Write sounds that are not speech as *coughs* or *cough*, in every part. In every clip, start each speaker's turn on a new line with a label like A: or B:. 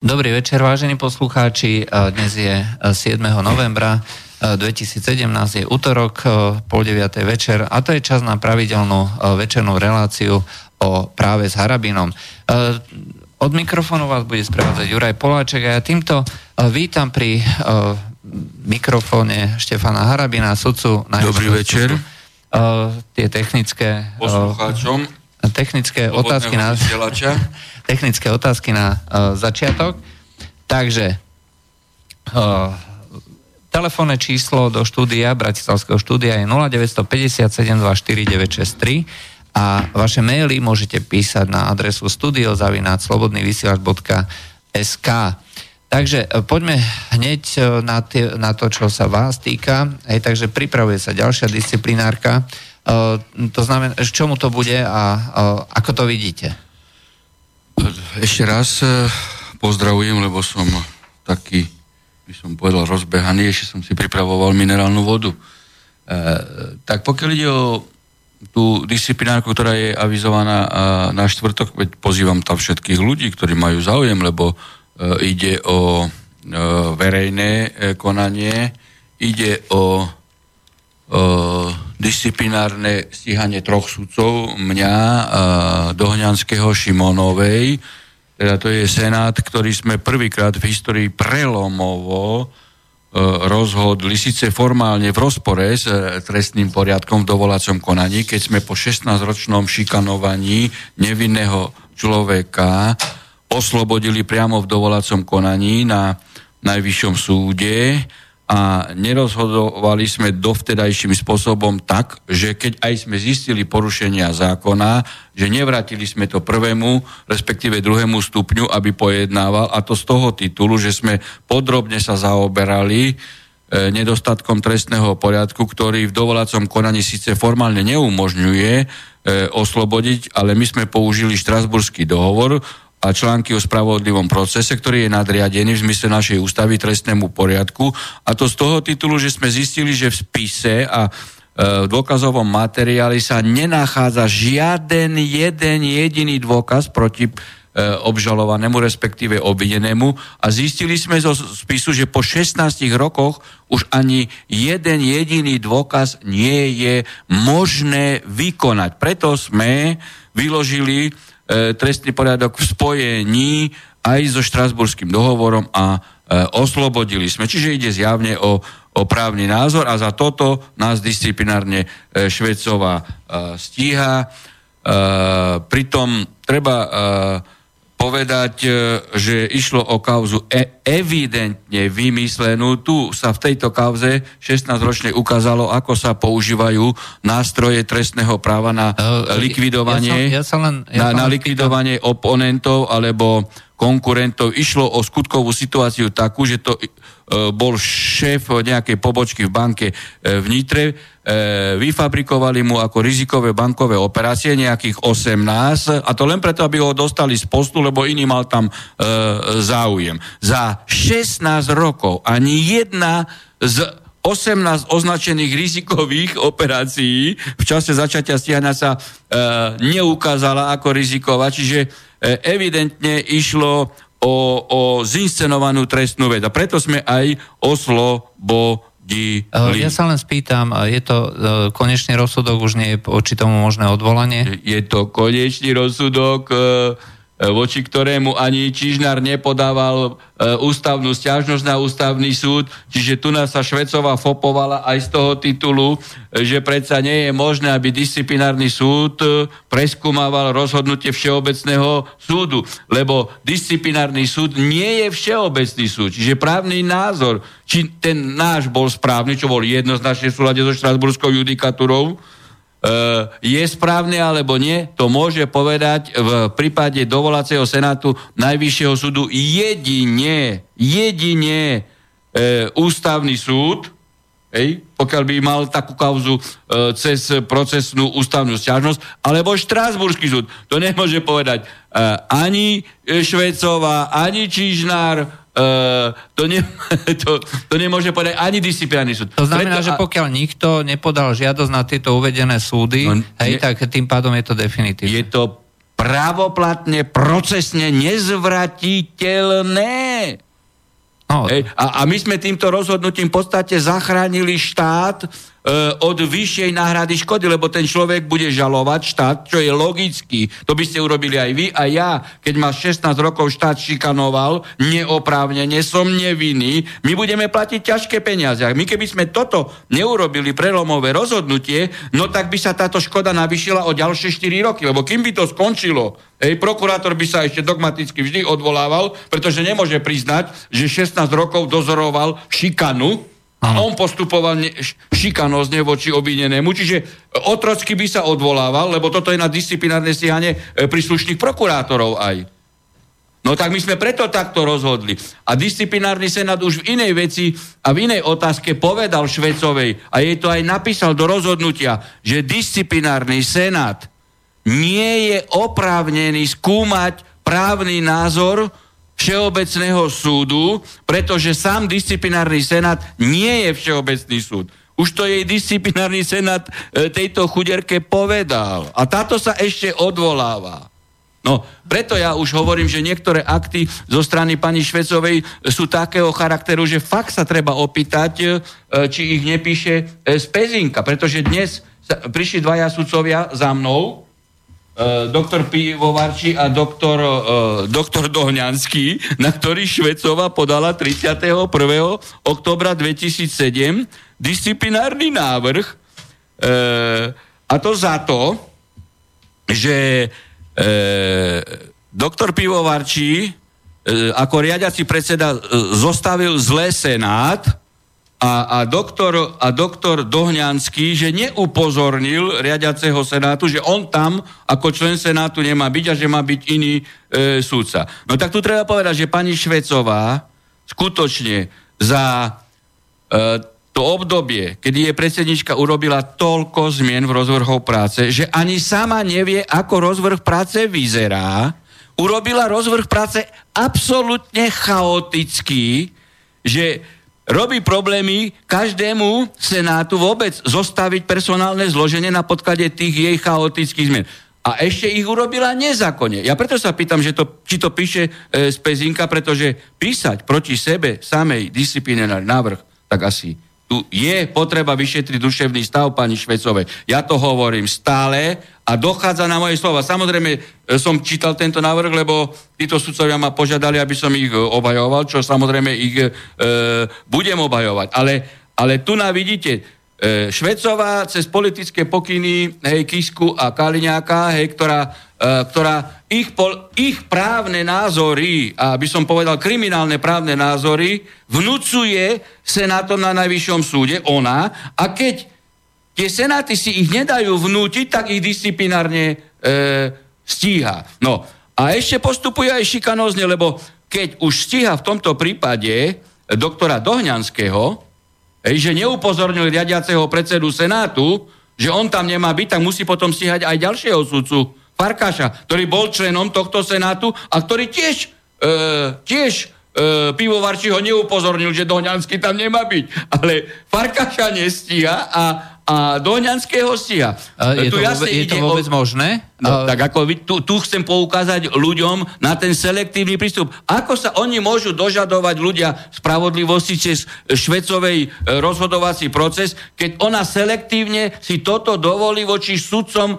A: Dobrý večer, vážení poslucháči. Dnes je 7. novembra 2017, je útorok, pol 9. večer a to je čas na pravidelnú večernú reláciu o práve s Harabinom. Od mikrofónu vás bude sprevádzať Juraj Poláček a ja týmto vítam pri mikrofóne Štefana Harabina, sudcu.
B: Dobrý večer.
A: Tie technické...
B: Poslucháčom.
A: Technické otázky na... *laughs* technické otázky na uh, začiatok. Takže uh, telefónne číslo do štúdia, Bratislavského štúdia je 0957 a vaše maily môžete písať na adresu studiozavináčslobodnyvysielač.sk Takže uh, poďme hneď na, tie, na to, čo sa vás týka. Hej, takže pripravuje sa ďalšia disciplinárka. Uh, to znamená, čomu to bude a uh, ako to vidíte?
B: Ešte raz e, pozdravujem, lebo som taký, by som povedal, rozbehaný, ešte som si pripravoval minerálnu vodu. E, tak pokiaľ ide o tú disciplinárku, ktorá je avizovaná na štvrtok, veď pozývam tam všetkých ľudí, ktorí majú záujem, lebo e, ide o e, verejné e, konanie, ide o disciplinárne stíhanie troch sudcov, mňa, Dohňanského, Šimonovej, teda to je Senát, ktorý sme prvýkrát v histórii prelomovo rozhodli, síce formálne v rozpore s e, trestným poriadkom v dovolacom konaní, keď sme po 16-ročnom šikanovaní nevinného človeka oslobodili priamo v dovolacom konaní na najvyššom súde a nerozhodovali sme dovtedajším spôsobom tak, že keď aj sme zistili porušenia zákona, že nevrátili sme to prvému, respektíve druhému stupňu, aby pojednával a to z toho titulu, že sme podrobne sa zaoberali e, nedostatkom trestného poriadku, ktorý v dovolacom konaní síce formálne neumožňuje e, oslobodiť, ale my sme použili Štrasburský dohovor, a články o spravodlivom procese, ktorý je nadriadený v zmysle našej ústavy trestnému poriadku. A to z toho titulu, že sme zistili, že v spise a e, v dôkazovom materiáli sa nenachádza žiaden jeden jediný dôkaz proti e, obžalovanému, respektíve obvinenému a zistili sme zo spisu, že po 16 rokoch už ani jeden jediný dôkaz nie je možné vykonať. Preto sme vyložili trestný poriadok v spojení aj so Štrasburským dohovorom a e, oslobodili sme. Čiže ide zjavne o, o právny názor a za toto nás disciplinárne e, Švecová stíha. Pritom treba povedať, e, že išlo o kauzu e- evidentne vymyslenú. Tu sa v tejto kauze 16-ročne ukázalo, ako sa používajú nástroje trestného práva na uh, likvidovanie, ja som, ja som len, ja na, na likvidovanie oponentov alebo konkurentov. Išlo o skutkovú situáciu takú, že to E, bol šéf nejakej pobočky v banke e, v Nitre, e, vyfabrikovali mu ako rizikové bankové operácie nejakých 18 a to len preto, aby ho dostali z postu, lebo iný mal tam záujem. Za 16 rokov ani jedna z 18 označených rizikových operácií v čase začatia stíhania sa e, neukázala ako riziková, čiže e, evidentne išlo o, o zinscenovanú trestnú vec. A preto sme aj oslobodili.
A: Ja sa len spýtam, je to e, konečný rozsudok, už nie je voči tomu možné odvolanie?
B: Je to konečný rozsudok, voči ktorému ani Čižnár nepodával e, ústavnú stiažnosť na ústavný súd, čiže tu nás sa Švecová fopovala aj z toho titulu, e, že predsa nie je možné, aby disciplinárny súd preskúmaval rozhodnutie Všeobecného súdu, lebo disciplinárny súd nie je Všeobecný súd, čiže právny názor, či ten náš bol správny, čo bol jednoznačne v súlade so Štrasburskou judikatúrou, je správne alebo nie, to môže povedať v prípade dovolacieho senátu Najvyššieho súdu jedine, jedine e, ústavný súd, Hej, pokiaľ by mal takú kauzu e, cez procesnú ústavnú stiažnosť, alebo Štrásburský súd. To nemôže povedať e, ani Švecová, ani Čižnár, Uh, to, ne, *laughs* to, to nemôže povedať ani disciplinárny súd.
A: To znamená, Preto, že pokiaľ nikto nepodal žiadosť na tieto uvedené súdy, no, hej, ne, tak tým pádom je to definitívne.
B: Je to pravoplatne, procesne nezvratiteľné. No. Hej, a, a my sme týmto rozhodnutím v podstate zachránili štát E, od vyššej náhrady škody, lebo ten človek bude žalovať štát, čo je logický. To by ste urobili aj vy a ja. Keď ma 16 rokov štát šikanoval, neoprávnene, som nevinný, my budeme platiť ťažké peniaze. My keby sme toto neurobili prelomové rozhodnutie, no tak by sa táto škoda navyšila o ďalšie 4 roky, lebo kým by to skončilo, Ej, prokurátor by sa ešte dogmaticky vždy odvolával, pretože nemôže priznať, že 16 rokov dozoroval šikanu, a on postupoval ne, šikanozne voči obvinenému, čiže otrocky by sa odvolával, lebo toto je na disciplinárne stíhanie e, príslušných prokurátorov aj. No tak my sme preto takto rozhodli. A disciplinárny senát už v inej veci a v inej otázke povedal Švecovej a jej to aj napísal do rozhodnutia, že disciplinárny senát nie je oprávnený skúmať právny názor Všeobecného súdu, pretože sám disciplinárny senát nie je Všeobecný súd. Už to jej disciplinárny senát e, tejto chuderke povedal. A táto sa ešte odvoláva. No, preto ja už hovorím, že niektoré akty zo strany pani Švecovej sú takého charakteru, že fakt sa treba opýtať, e, či ich nepíše e, z Pezinka, pretože dnes prišli dvaja sudcovia za mnou, E, doktor Pivovarči a doktor, uh, doktor Dohňanský, na ktorý Švecova podala 31. oktobra 2007 disciplinárny návrh uh, a to za to, že doktor Pivovarčí ako riadiaci predseda zostavil zlé senát a, a, doktor, a doktor Dohňanský, že neupozornil riadiaceho senátu, že on tam ako člen senátu nemá byť a že má byť iný e, súdca. No tak tu treba povedať, že pani Švecová skutočne za e, to obdobie, kedy je predsednička urobila toľko zmien v rozvrhov práce, že ani sama nevie, ako rozvrh práce vyzerá, urobila rozvrh práce absolútne chaotický, že robí problémy každému senátu vôbec zostaviť personálne zloženie na podklade tých jej chaotických zmien. A ešte ich urobila nezákonne. Ja preto sa pýtam, že to, či to píše e, z Pezinka, pretože písať proti sebe samej disciplinárny návrh, tak asi tu je potreba vyšetriť duševný stav pani Švecovej. Ja to hovorím stále a dochádza na moje slova. Samozrejme, e, som čítal tento návrh, lebo títo sudcovia ma požiadali, aby som ich e, obhajoval, čo samozrejme ich e, budem obhajovať. Ale, ale tu na vidíte, e, Švecová cez politické pokyny, hej, Kisku a Kaliňáka, hej, ktorá, e, ktorá ich, pol, ich právne názory, a by som povedal kriminálne právne názory, vnúcuje senátom na najvyššom súde, ona, a keď tie senáty si ich nedajú vnútiť, tak ich disciplinárne e, stíha. No a ešte postupuje aj šikanózne, lebo keď už stíha v tomto prípade doktora Dohňanského, e, že neupozornil riadiaceho predsedu Senátu, že on tam nemá byť, tak musí potom stíhať aj ďalšieho sudcu, Farkáša, ktorý bol členom tohto Senátu a ktorý tiež, e, tiež e, pivovarči ho neupozornil, že Doňanský tam nemá byť. Ale Farkaša nestíha a, a Doňanského stíha.
A: Je, tu to, vôbec, je to vôbec o... možné?
B: No, tak ako tu, tu chcem poukázať ľuďom na ten selektívny prístup. Ako sa oni môžu dožadovať ľudia spravodlivosti cez švecovej e, rozhodovací proces, keď ona selektívne si toto dovolí voči sudcom e,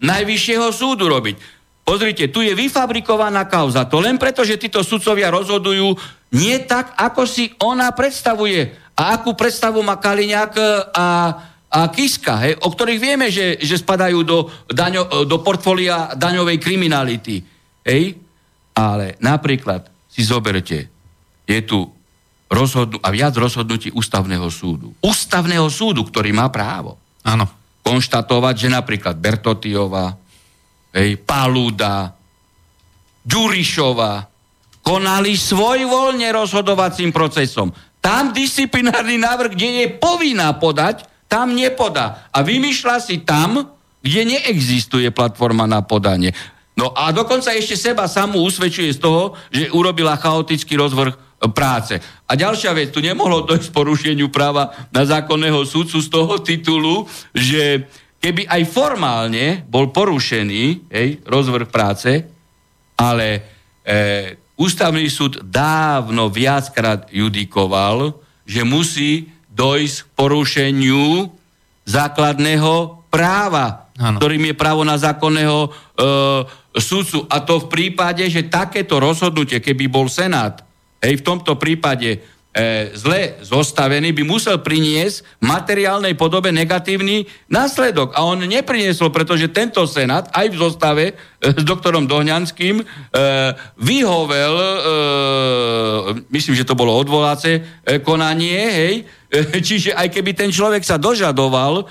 B: najvyššieho súdu robiť. Pozrite, tu je vyfabrikovaná kauza. To len preto, že títo sudcovia rozhodujú nie tak, ako si ona predstavuje. A akú predstavu má Kaliňák e, a, a Kiska, hej, o ktorých vieme, že, že spadajú do, daňo, do portfólia daňovej kriminality. Hej? Ale napríklad si zoberte, je tu rozhodnú, a viac rozhodnutí ústavného súdu. Ústavného súdu, ktorý má právo.
A: Áno.
B: Konštatovať, že napríklad Bertotiova, hej, Paluda, Ďurišova, konali svojvoľne rozhodovacím procesom. Tam disciplinárny návrh, kde je povinná podať, tam nepodá. A vymýšľa si tam, kde neexistuje platforma na podanie. No a dokonca ešte seba samú usvedčuje z toho, že urobila chaotický rozvrh práce. A ďalšia vec, tu nemohlo dojsť porušeniu práva na zákonného súdcu z toho titulu, že keby aj formálne bol porušený hej, rozvrh práce, ale e, ústavný súd dávno viackrát judikoval, že musí dojsť k porušeniu základného práva, ano. ktorým je právo na zákonného e, sudcu. A to v prípade, že takéto rozhodnutie, keby bol Senát, hej, v tomto prípade zle zostavený, by musel priniesť v materiálnej podobe negatívny následok. A on nepriniesol, pretože tento senát aj v zostave e, s doktorom Dohňanským e, vyhovel, e, myslím, že to bolo odvoláce e, konanie, hej, e, čiže aj keby ten človek sa dožadoval e,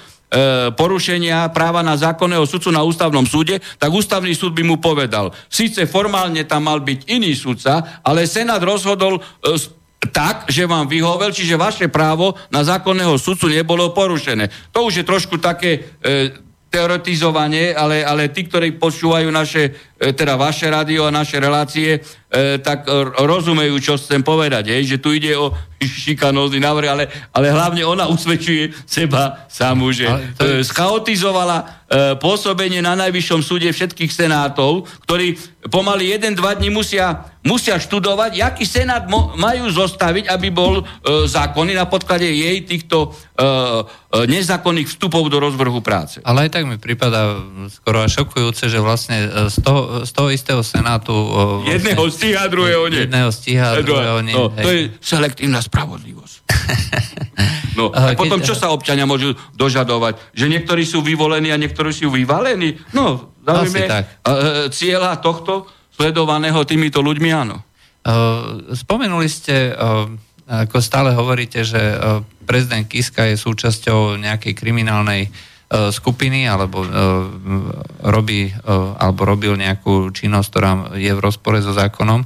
B: porušenia práva na zákonného sudcu na ústavnom súde, tak ústavný súd by mu povedal, síce formálne tam mal byť iný sudca, ale Senát rozhodol e, tak, že vám vyhovel, čiže vaše právo na zákonného sudcu nebolo porušené. To už je trošku také e, teoretizovanie, ale, ale tí, ktorí počúvajú naše, teda vaše rádio a naše relácie, e, tak rozumejú, čo chcem povedať, hej, že tu ide o *laughs* šikanózny návrh, ale, ale hlavne ona usvedčuje seba samú, že to je... schaotizovala e, pôsobenie na najvyššom súde všetkých senátov, ktorí pomaly jeden, dva dní musia, musia študovať, aký senát mo, majú zostaviť, aby bol e, zákonný na podklade jej týchto e, e, nezákonných vstupov do rozvrhu práce.
A: Ale aj tak mi prípada skoro až šokujúce, že vlastne e, z toho, z toho istého senátu...
B: Vlastne, jedného stíha, druhého nie.
A: Jedného stíha, druhého nie.
B: No, to je selektívna spravodlivosť. *laughs* No, a potom čo sa občania môžu dožadovať? Že niektorí sú vyvolení a niektorí sú vyvalení? No, Zaujíme tak. Cieľa tohto sledovaného týmito ľuďmi, áno.
A: Spomenuli ste, ako stále hovoríte, že prezident Kiska je súčasťou nejakej kriminálnej skupiny alebo robí, alebo robil nejakú činnosť, ktorá je v rozpore so zákonom.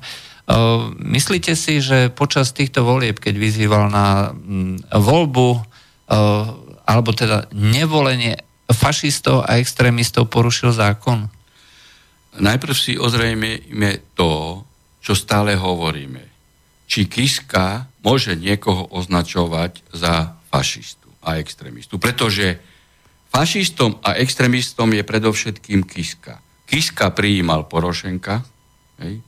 A: Myslíte si, že počas týchto volieb, keď vyzýval na voľbu alebo teda nevolenie fašistov a extrémistov porušil zákon?
B: Najprv si ozrejme to, čo stále hovoríme. Či Kiska môže niekoho označovať za fašistu a extrémistu. Pretože fašistom a extrémistom je predovšetkým Kiska. Kiska prijímal Porošenka. Hej.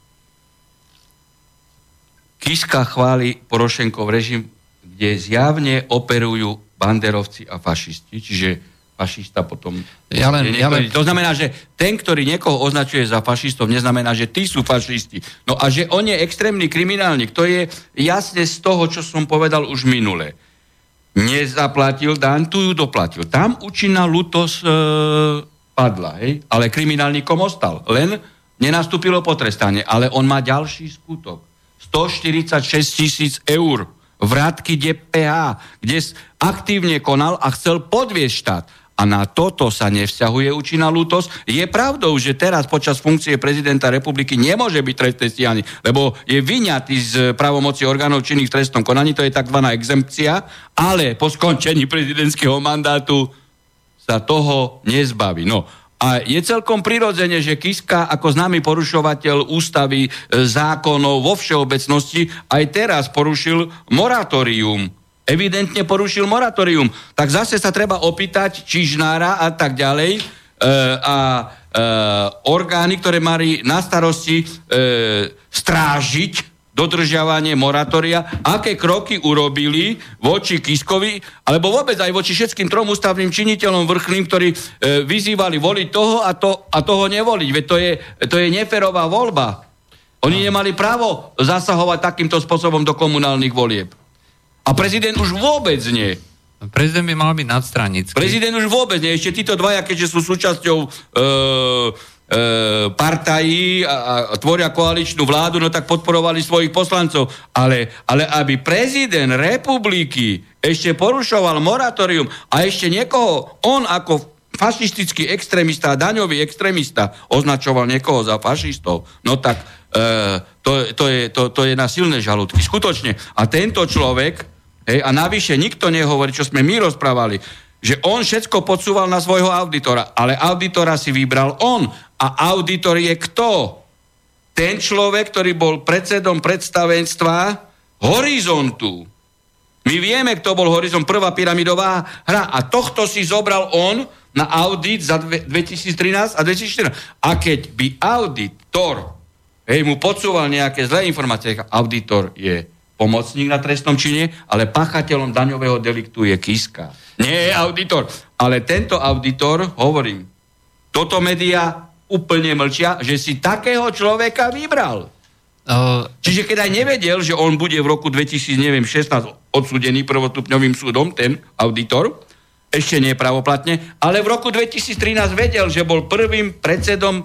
B: Kiska chváli Porošenkov režim, kde zjavne operujú banderovci a fašisti, čiže fašista potom...
A: Ja len, ja len...
B: To znamená, že ten, ktorý niekoho označuje za fašistov, neznamená, že tí sú fašisti. No a že on je extrémny kriminálnik, to je jasne z toho, čo som povedal už minule. Nezaplatil daň, tu ju doplatil. Tam účinná lutos e, padla, hej? ale kriminálnikom ostal. Len nenastúpilo potrestanie, ale on má ďalší skutok. 146 tisíc eur vrátky DPH, kde aktívne konal a chcel podviesť štát a na toto sa nevzťahuje účinná lútosť. Je pravdou, že teraz počas funkcie prezidenta republiky nemôže byť trestné stíhaný, lebo je vyňatý z pravomoci orgánov činných v trestnom konaní, to je tzv. exempcia, ale po skončení prezidentského mandátu sa toho nezbaví. No, a je celkom prirodzene, že Kiska ako známy porušovateľ ústavy, e, zákonov vo všeobecnosti aj teraz porušil moratórium evidentne porušil moratórium. Tak zase sa treba opýtať Čižnára a tak ďalej e, a e, orgány, ktoré mali na starosti e, strážiť dodržiavanie moratória, aké kroky urobili voči Kiskovi, alebo vôbec aj voči všetkým trom ústavným činiteľom vrchným, ktorí e, vyzývali voliť toho a, to, a toho nevoliť. Veď to je, to je neferová voľba. Oni nemali právo zasahovať takýmto spôsobom do komunálnych volieb. A prezident už vôbec nie.
A: Prezident by mal byť nadstranický.
B: Prezident už vôbec nie. Ešte títo dvaja, keďže sú súčasťou e, e, partají a, a tvoria koaličnú vládu, no tak podporovali svojich poslancov. Ale, ale aby prezident republiky ešte porušoval moratórium a ešte niekoho, on ako fašistický extrémista, daňový extrémista označoval niekoho za fašistov, no tak e, to, to, je, to, to je na silné žalúdky. Skutočne. A tento človek Hej, a navyše nikto nehovorí, čo sme my rozprávali, že on všetko podsúval na svojho auditora, ale auditora si vybral on. A auditor je kto? Ten človek, ktorý bol predsedom predstavenstva Horizontu. My vieme, kto bol Horizon, prvá pyramidová hra a tohto si zobral on na audit za 2013 a 2014. A keď by auditor hej, mu podsúval nejaké zlé informácie, auditor je pomocník na trestnom čine, ale pachateľom daňového deliktu je Kiska. Nie je auditor. Ale tento auditor, hovorím, toto média úplne mlčia, že si takého človeka vybral. Uh, Čiže keď aj nevedel, že on bude v roku 2016 odsudený prvotupňovým súdom, ten auditor, ešte nie pravoplatne, ale v roku 2013 vedel, že bol prvým predsedom e,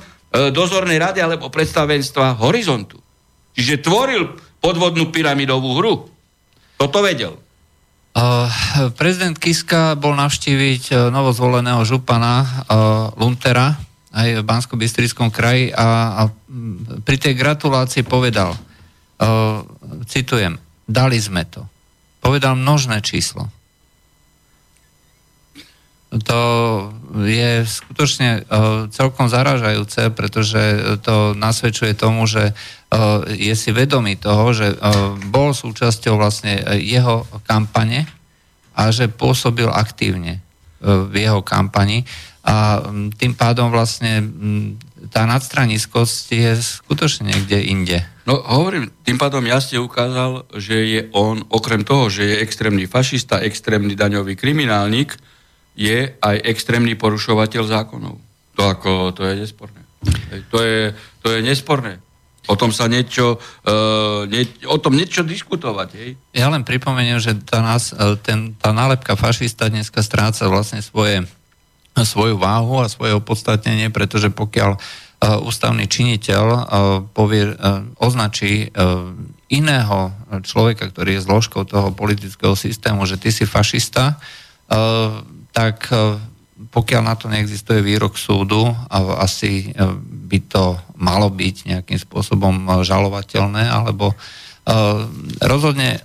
B: dozornej rady alebo predstavenstva Horizontu. Čiže tvoril podvodnú pyramidovú hru. Toto vedel.
A: Uh, prezident Kiska bol navštíviť uh, novozvoleného župana uh, Luntera, aj v bansko bystrickom kraji a, a pri tej gratulácii povedal, citujem, dali sme to. Povedal množné číslo. To je skutočne uh, celkom zaražajúce, pretože to nasvedčuje tomu, že uh, je si vedomý toho, že uh, bol súčasťou vlastne jeho kampane a že pôsobil aktívne v jeho kampani a tým pádom vlastne tá nadstraniskosť je skutočne niekde inde.
B: No hovorím, tým pádom jasne ukázal, že je on, okrem toho, že je extrémny fašista, extrémny daňový kriminálnik, je aj extrémny porušovateľ zákonov. To ako, to je nesporné. To je, to je nesporné. O tom sa niečo, uh, nie, o tom niečo diskutovať. Hej?
A: Ja len pripomeniem, že tá, nás, e, ten, tá nálepka fašista dneska stráca vlastne svoje svoju váhu a svoje opodstatnenie, pretože pokiaľ uh, ústavný činiteľ uh, povie, uh, označí iného človeka, ktorý je zložkou toho politického systému, že ty si fašista, tak pokiaľ na to neexistuje výrok súdu, a asi by to malo byť nejakým spôsobom žalovateľné, alebo rozhodne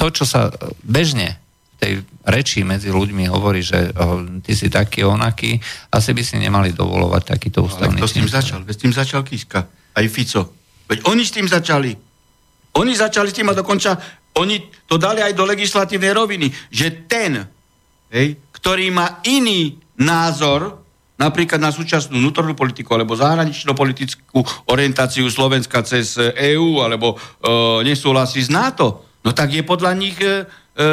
A: to, čo sa bežne tej reči medzi ľuďmi hovorí, že ty si taký onaký, asi by si nemali dovolovať takýto ústavný
B: Ale kto s tým začal? Veď s tým začal Kiska. Aj Fico. Veď oni s tým začali. Oni začali s tým a dokonca oni to dali aj do legislatívnej roviny, že ten, hej, ktorý má iný názor, napríklad na súčasnú vnútornú politiku alebo zahraničnú politickú orientáciu Slovenska cez EÚ alebo e, nesúhlasí s NATO, no tak je podľa nich e, e,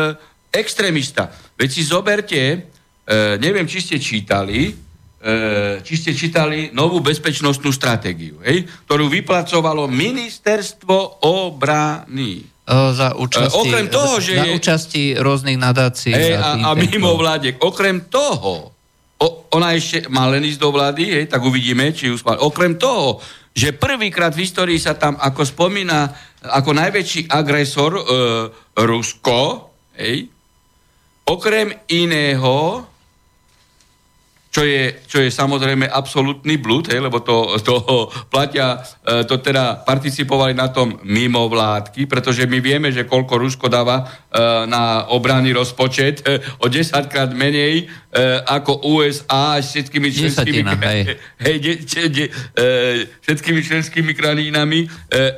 B: extrémista. Veď si zoberte, e, neviem, či ste čítali, e, či ste čítali novú bezpečnostnú stratégiu, hej, ktorú vypracovalo ministerstvo obrany.
A: E, za účasti, e, okrem toho, že za účasti rôznych nadácií.
B: Hej, a, a mimo vládek. Okrem toho, o, ona ešte má len ísť do vlády, hej, tak uvidíme, či ju spal. Okrem toho, že prvýkrát v histórii sa tam, ako spomína, ako najväčší agresor e, Rusko, hej, Okrem iného, čo je, čo je samozrejme absolútny blúd, hej, lebo to, to *laughs* platia, e, to teda participovali na tom mimo vládky, pretože my vieme, že koľko Rusko dáva e, na obranný rozpočet, e, o 10 krát menej ako USA s všetkými členskými, hej. *laughs* Hej, de, de, de, všetkými členskými krajinami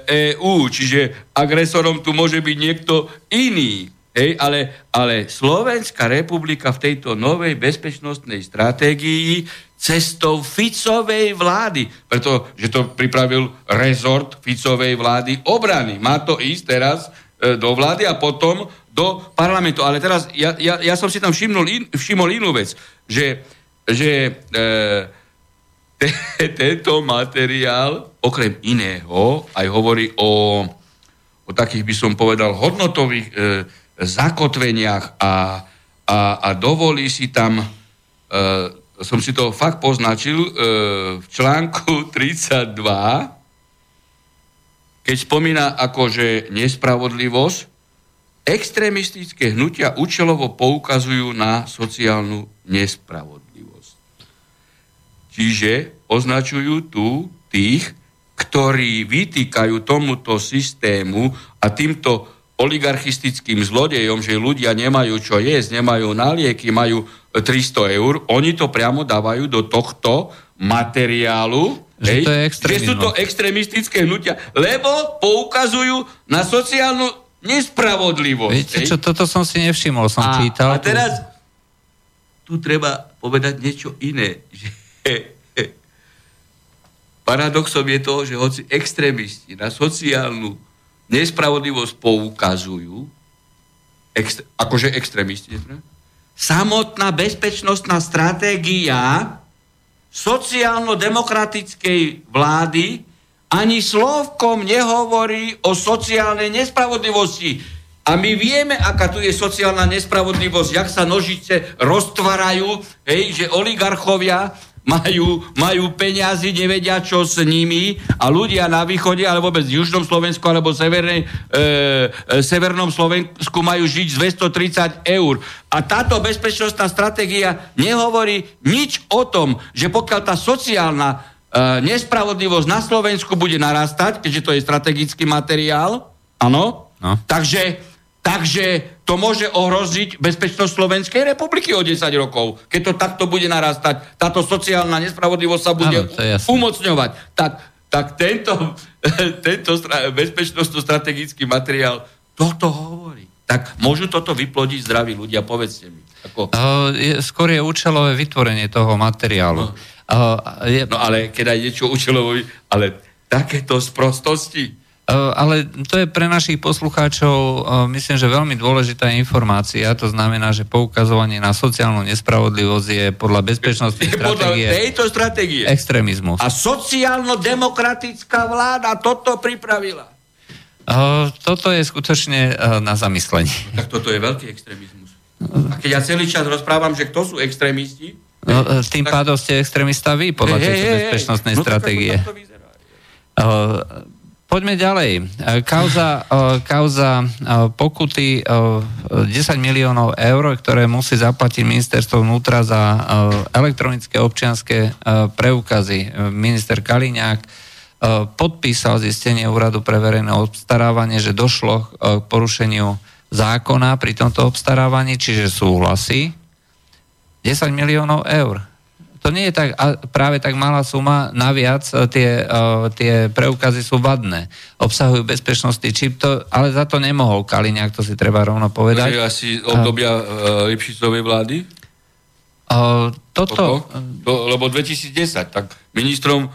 B: EÚ. Čiže agresorom tu môže byť niekto iný. Hej, ale, ale Slovenská republika v tejto novej bezpečnostnej stratégii cestou Ficovej vlády, pretože to pripravil rezort Ficovej vlády obrany. Má to ísť teraz e, do vlády a potom do parlamentu. Ale teraz ja, ja, ja som si tam všimnul, in, všimol inú vec, že, že e, *laughs* te, tento materiál okrem iného aj hovorí o, o takých, by som povedal, hodnotových e, zakotveniach a, a, a dovolí si tam, e, som si to fakt poznačil, e, v článku *laughs* 32, keď spomína akože nespravodlivosť, extrémistické hnutia účelovo poukazujú na sociálnu nespravodlivosť. Čiže označujú tu tých, ktorí vytýkajú tomuto systému a týmto oligarchistickým zlodejom, že ľudia nemajú čo jesť, nemajú na lieky, majú 300 eur, oni to priamo dávajú do tohto materiálu, že, hej, to je že sú to extrémistické hnutia, lebo poukazujú na sociálnu nespravodlivosť.
A: Viete čo, toto som si nevšimol, som
B: a,
A: čítal.
B: A teraz tu treba povedať niečo iné. *laughs* Že, paradoxom je to, že hoci extrémisti na sociálnu nespravodlivosť poukazujú, ext, akože extrémisti, samotná bezpečnostná stratégia sociálno-demokratickej vlády ani slovkom nehovorí o sociálnej nespravodlivosti. A my vieme, aká tu je sociálna nespravodlivosť, jak sa nožice roztvárajú, hej, že oligarchovia majú, majú peniazy, nevedia čo s nimi a ľudia na východe, alebo vôbec v južnom Slovensku, alebo severnej, e, e, severnom Slovensku majú žiť z 230 eur. A táto bezpečnostná stratégia nehovorí nič o tom, že pokiaľ tá sociálna e, nespravodlivosť na Slovensku bude narastať, keďže to je strategický materiál, áno, no. takže Takže to môže ohroziť bezpečnosť Slovenskej republiky o 10 rokov. Keď to takto bude narastať, táto sociálna nespravodlivosť sa bude ano, umocňovať. Tak, tak tento, *laughs* tento bezpečnostno-strategický materiál toto hovorí. Tak môžu toto vyplodiť zdraví ľudia, povedzte mi.
A: Ako... Uh, je, skôr je účelové vytvorenie toho materiálu. No, uh,
B: je... no ale keď aj niečo účelové, ale takéto sprostosti,
A: ale to je pre našich poslucháčov, eh, myslím, že veľmi dôležitá informácia. To znamená, že poukazovanie na sociálnu nespravodlivosť je podľa bezpečnostnej stratégie...
B: tejto stratégie.
A: Extrémizmus.
B: A sociálno-demokratická vláda toto pripravila.
A: Uh, toto je skutočne na zamyslenie.
B: Tak toto je veľký extrémizmus. A keď ja celý čas rozprávam, že kto sú extrémisti...
A: No, tým tak... pádom ste extrémista vy, podľa hey, tejto hey, bezpečnostnej hey, stratégie. No, tak, Poďme ďalej. E, kauza, e, kauza e, pokuty 10 miliónov eur, ktoré musí zaplatiť ministerstvo vnútra za elektronické občianské preukazy. Minister Kaliňák podpísal zistenie úradu pre verejné obstarávanie, že došlo k porušeniu zákona pri tomto obstarávaní, čiže súhlasí. 10 miliónov eur to nie je tak, práve tak malá suma, naviac e, tie, uh, tie preukazy sú vadné. Obsahujú bezpečnostný čip, to, ale za to nemohol Kaliňák, to si treba rovno povedať.
B: Je asi obdobia uh, Lipšicovej vlády?
A: Uh, toto...
B: To, lebo 2010, tak ministrom uh,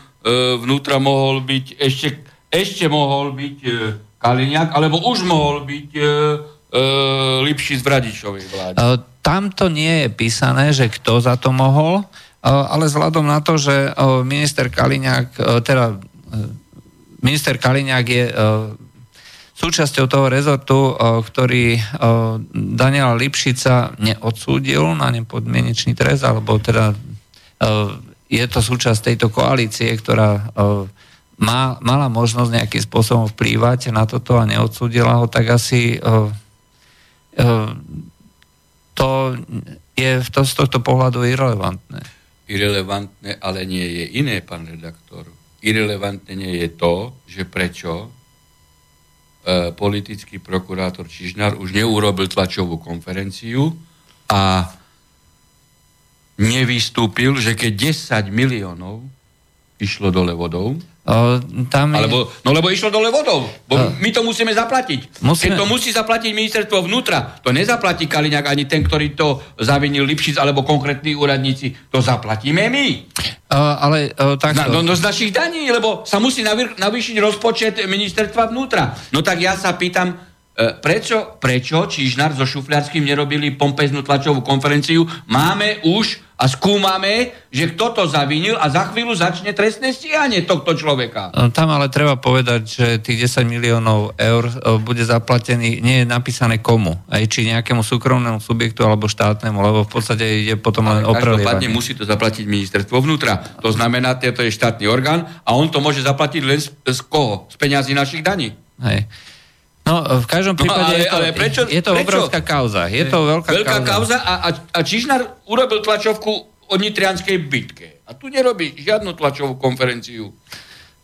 B: vnútra mohol byť ešte, ešte mohol byť uh, Kaliňák, alebo už mohol byť uh, uh, Lipšic v Radičovej vláde. Uh,
A: tam to nie je písané, že kto za to mohol, ale vzhľadom na to, že minister Kaliňák, teda minister Kaliňák je súčasťou toho rezortu, ktorý Daniela Lipšica neodsúdil na nepodmienečný trest, alebo teda je to súčasť tejto koalície, ktorá má, mala možnosť nejakým spôsobom vplývať na toto a neodsúdila ho, tak asi to je z tohto pohľadu irrelevantné
B: irrelevantné, ale nie je iné, pán redaktor. Irrelevantné nie je to, že prečo e, politický prokurátor Čižnár už neurobil tlačovú konferenciu a nevystúpil, že keď 10 miliónov išlo dole vodou,
A: O, tam je...
B: Alebo, no lebo išlo dole vodou, bo o. my to musíme zaplatiť. Musíme... Keď to musí zaplatiť ministerstvo vnútra, to nezaplatí Kaliňák ani ten, ktorý to zavinil Lipšic alebo konkrétni úradníci, to zaplatíme my.
A: O, ale o, tak...
B: Na, no, no z našich daní, lebo sa musí navýšiť rozpočet ministerstva vnútra. No tak ja sa pýtam, e, prečo, prečo Čižnár so Šufľarským nerobili pompeznú tlačovú konferenciu? Máme už a skúmame, že kto to zavinil a za chvíľu začne trestné stíhanie tohto človeka.
A: Tam ale treba povedať, že tých 10 miliónov eur bude zaplatený, nie je napísané komu, aj či nejakému súkromnému subjektu alebo štátnemu, lebo v podstate ide potom len o
B: prelievanie. musí to zaplatiť ministerstvo vnútra. To znamená, to je štátny orgán a on to môže zaplatiť len z, z koho? Z peňazí našich daní.
A: Hej. No, v každom no, prípade no, ale, je to, ale prečo, je to prečo? obrovská kauza. Je to veľká,
B: veľká kauza. kauza a, a, a Čižnár urobil tlačovku o nitrianskej bitke. A tu nerobí žiadnu tlačovú konferenciu.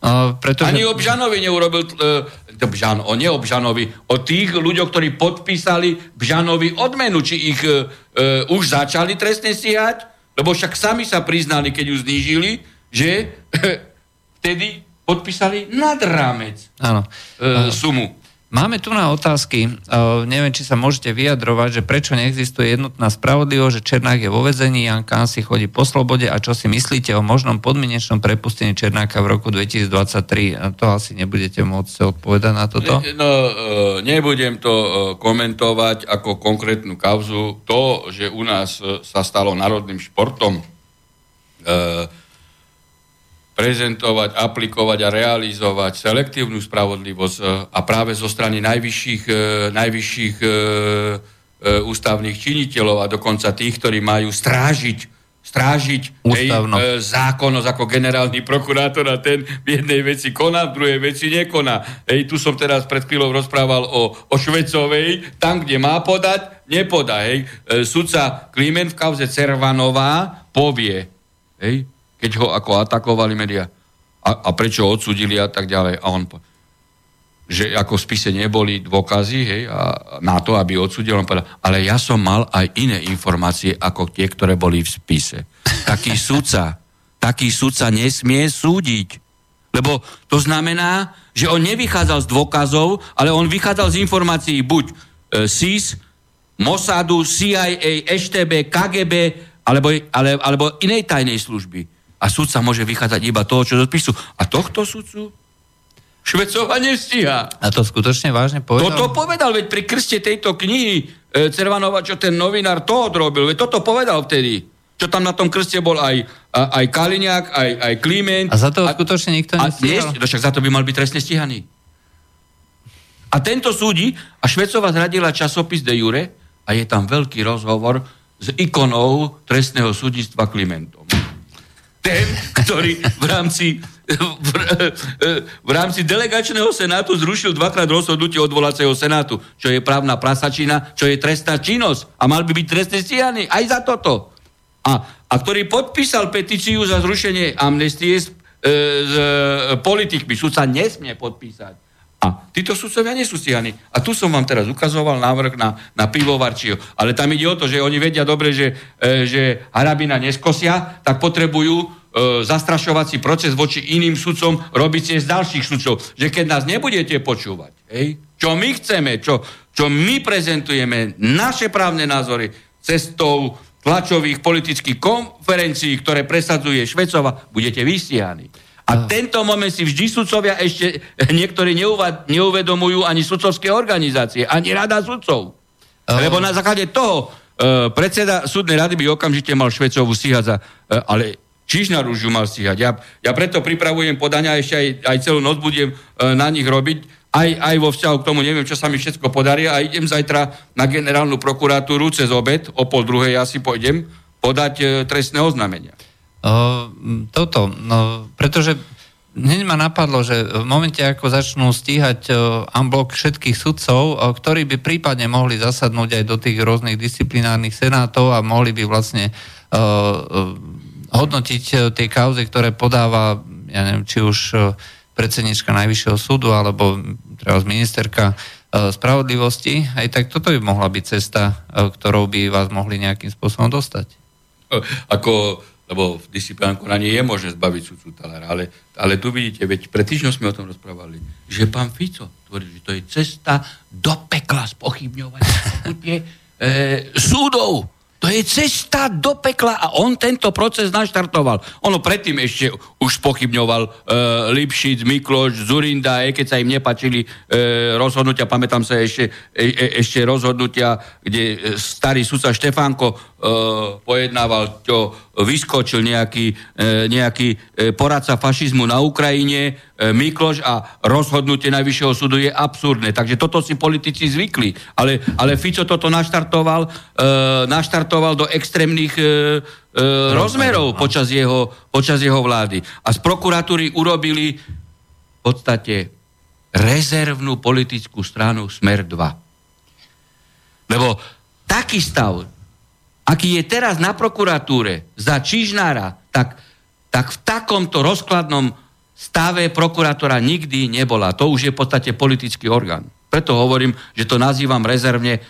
B: Uh, pretože... Ani o Bžanovi neurobil, uh, Bžan, o neobžanovi, o tých ľuďoch, ktorí podpísali Bžanovi odmenu, či ich uh, uh, už začali trestne stíhať, lebo však sami sa priznali, keď ju znížili, že uh, *laughs* vtedy podpísali nad rámec uh, sumu.
A: Máme tu na otázky, uh, neviem, či sa môžete vyjadrovať, že prečo neexistuje jednotná spravodlivosť, že Černák je vo vezení, Jan Kán si chodí po slobode a čo si myslíte o možnom podmienečnom prepustení Černáka v roku 2023? A to asi nebudete môcť odpovedať na toto?
B: No, uh, nebudem to uh, komentovať ako konkrétnu kauzu. To, že u nás sa stalo národným športom, uh, prezentovať, aplikovať a realizovať selektívnu spravodlivosť e, a práve zo strany najvyšších, e, najvyšších e, ústavných činiteľov a dokonca tých, ktorí majú strážiť strážiť hej, zákonnosť ako generálny prokurátor a ten v jednej veci koná, v druhej veci nekoná. Hej, tu som teraz pred chvíľou rozprával o, o Švecovej, tam, kde má podať, nepodá. Hej. Sudca Kliment v kauze Cervanová povie, hej, keď ho ako atakovali médiá. A, a prečo odsudili a tak ďalej. A on že ako v spise neboli dôkazy hej, a na to, aby odsudil, on povedal, ale ja som mal aj iné informácie ako tie, ktoré boli v spise. Taký sudca, taký sudca nesmie súdiť. Lebo to znamená, že on nevychádzal z dôkazov, ale on vychádzal z informácií buď e, SIS, Mossadu, CIA, EŠTB, KGB, alebo, ale, alebo inej tajnej služby. A sudca môže vychádzať iba toho, čo do spisu. A tohto sudcu Švecova nestíha.
A: A to skutočne vážne povedal?
B: Toto povedal, veď pri krste tejto knihy e, Cervanova, čo ten novinár to odrobil, veď toto povedal vtedy. Čo tam na tom krste bol aj, a, aj Kaliňák, aj, aj Kliment.
A: A za to a, skutočne nikto nestíhal?
B: No však za to by mal byť trestne stíhaný. A tento súdi, a Švecova zradila časopis De Jure, a je tam veľký rozhovor s ikonou trestného súdnictva Klimentom ten, ktorý v rámci, v, v rámci delegačného senátu zrušil dvakrát rozhodnutie odvolacieho senátu, čo je právna prasačina, čo je trestná činnosť a mal by byť trestne stíhaný aj za toto. A, a ktorý podpísal petíciu za zrušenie amnestie s, e, s e, politikmi. Súd sa nesmie podpísať. A títo sudcovia nie sú stíhaní. A tu som vám teraz ukazoval návrh na, na pivovarčího. Ale tam ide o to, že oni vedia dobre, že, e, že harabina neskosia, tak potrebujú e, zastrašovací proces voči iným sudcom robiť si z ďalších sudcov. Že keď nás nebudete počúvať, hej, čo my chceme, čo, čo my prezentujeme, naše právne názory cestou tlačových politických konferencií, ktoré presadzuje Švecova, budete vystianí. A tento moment si vždy sudcovia ešte niektorí neuvedomujú ani sudcovské organizácie, ani rada sudcov. Lebo na základe toho uh, predseda súdnej rady by okamžite mal Švecovú stíhať za... Uh, ale Čižnár už ju mal stíhať. Ja, ja preto pripravujem podania, ešte aj, aj celú noc budem uh, na nich robiť, aj, aj vo vzťahu k tomu, neviem, čo sa mi všetko podarí a idem zajtra na generálnu prokuratúru cez obed, o pol druhej asi pôjdem, podať uh, trestné oznámenia
A: toto, no, pretože hneď ma napadlo, že v momente, ako začnú stíhať unblock všetkých sudcov, ktorí by prípadne mohli zasadnúť aj do tých rôznych disciplinárnych senátov a mohli by vlastne hodnotiť tie kauzy, ktoré podáva, ja neviem, či už predsednička Najvyššieho súdu alebo teraz ministerka spravodlivosti, aj tak toto by mohla byť cesta, ktorou by vás mohli nejakým spôsobom dostať.
B: Ako lebo v disciplinárnom konaní je možné zbaviť sudcu talára, ale, ale tu vidíte, veď pred týždňom sme o tom rozprávali, že pán Fico tvrdí, že to je cesta do pekla spochybňovať e, súdov. To je cesta do pekla a on tento proces naštartoval. Ono predtým ešte už pochybňoval e, Lipšic, Mikloš, Zurinda, aj keď sa im nepačili e, rozhodnutia, pamätám sa ešte, e, e, ešte rozhodnutia, kde e, starý sudca Štefánko e, pojednával, čo vyskočil nejaký, e, nejaký e, poradca fašizmu na Ukrajine, Mikloš a rozhodnutie Najvyššieho súdu je absurdné. Takže toto si politici zvykli. Ale, ale Fico toto naštartoval, naštartoval do extrémnych rozmerov počas jeho, počas jeho vlády. A z prokuratúry urobili v podstate rezervnú politickú stranu Smer 2. Lebo taký stav, aký je teraz na prokuratúre za Čižnára, tak, tak v takomto rozkladnom stave prokurátora nikdy nebola. To už je v podstate politický orgán. Preto hovorím, že to nazývam rezervne e,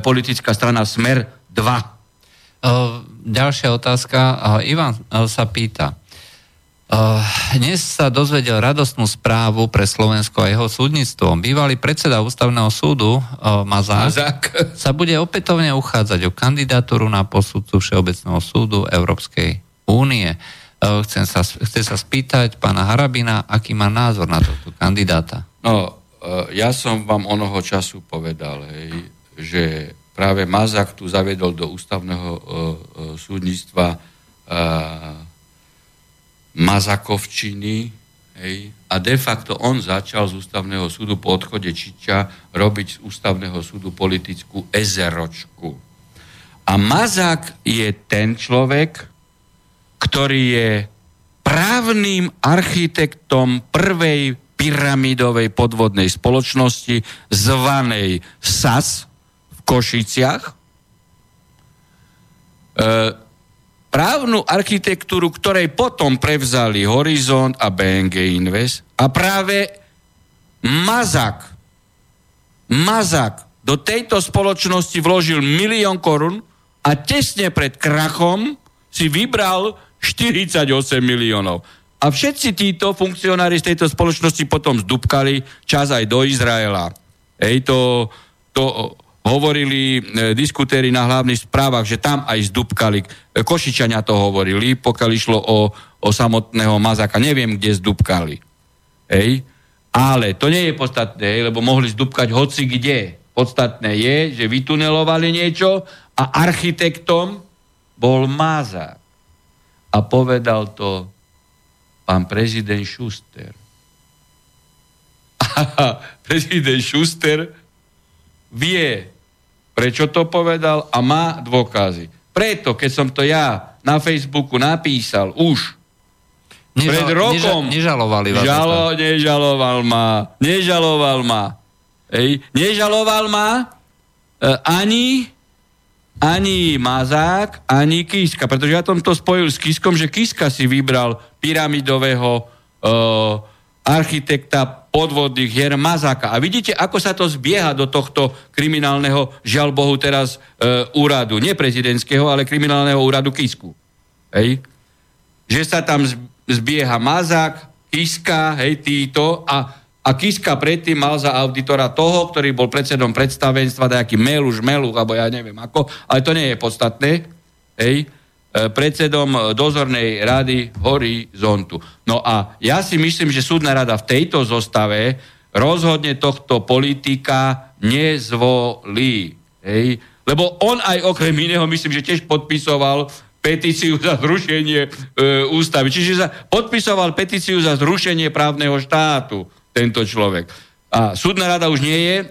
B: politická strana Smer 2.
A: Ďalšia otázka. Ivan sa pýta. Uh, dnes sa dozvedel radostnú správu pre Slovensko a jeho súdnictvo. Bývalý predseda ústavného súdu uh, Mazák, Mazák *laughs* sa bude opätovne uchádzať o kandidatúru na posudcu Všeobecného súdu Európskej únie. Uh, chcem sa, chcem sa spýtať pána Harabina, aký má názor na tohto kandidáta.
B: No, ja som vám onoho času povedal, hej, že práve Mazák tu zaviedol do ústavného súdnictva Mazakovčiny, hej, a de facto on začal z ústavného súdu po odchode Čiča robiť z ústavného súdu politickú ezeročku. A Mazak je ten človek, ktorý je právnym architektom prvej pyramidovej podvodnej spoločnosti zvanej SAS v Košiciach. E, právnu architektúru, ktorej potom prevzali Horizont a BNG Invest a práve Mazak, Mazak do tejto spoločnosti vložil milión korun a tesne pred krachom si vybral 48 miliónov. A všetci títo funkcionári z tejto spoločnosti potom zdúbkali čas aj do Izraela. Ej, to, to hovorili e, diskutéri na hlavných správach, že tam aj zdúbkali. E, Košičania to hovorili, pokiaľ išlo o, o samotného Mazaka. Neviem, kde zdúbkali. Hej. Ale to nie je podstatné, lebo mohli zdúbkať hoci kde. Podstatné je, že vytunelovali niečo a architektom bol Mazak. A povedal to pán prezident Schuster. A *laughs* prezident Schuster vie, prečo to povedal a má dôkazy. Preto, keď som to ja na Facebooku napísal už
A: Nežal, pred rokom... Neža, nežalovali
B: vás. Žalo, nežaloval ma. Nežaloval ma. Ej, nežaloval ma e, ani ani Mazák, ani Kiska. Pretože ja som to spojil s Kiskom, že Kiska si vybral pyramidového e, architekta podvodných hier Mazaka. A vidíte, ako sa to zbieha do tohto kriminálneho, žiaľ Bohu teraz, e, úradu. Nie prezidentského, ale kriminálneho úradu Kisku. Hej? Že sa tam zbieha Mazak, Kiska, hej, títo a, a Kiska predtým mal za auditora toho, ktorý bol predsedom predstavenstva, nejaký Meluš, Meluch, alebo ja neviem ako, ale to nie je podstatné. Hej? E, predsedom dozornej rady Horizontu. No a ja si myslím, že súdna rada v tejto zostave rozhodne tohto politika nezvolí. Hej? Lebo on aj okrem iného, myslím, že tiež podpisoval petíciu za zrušenie e, ústavy. Čiže za, podpisoval petíciu za zrušenie právneho štátu tento človek. A súdna rada už nie je e,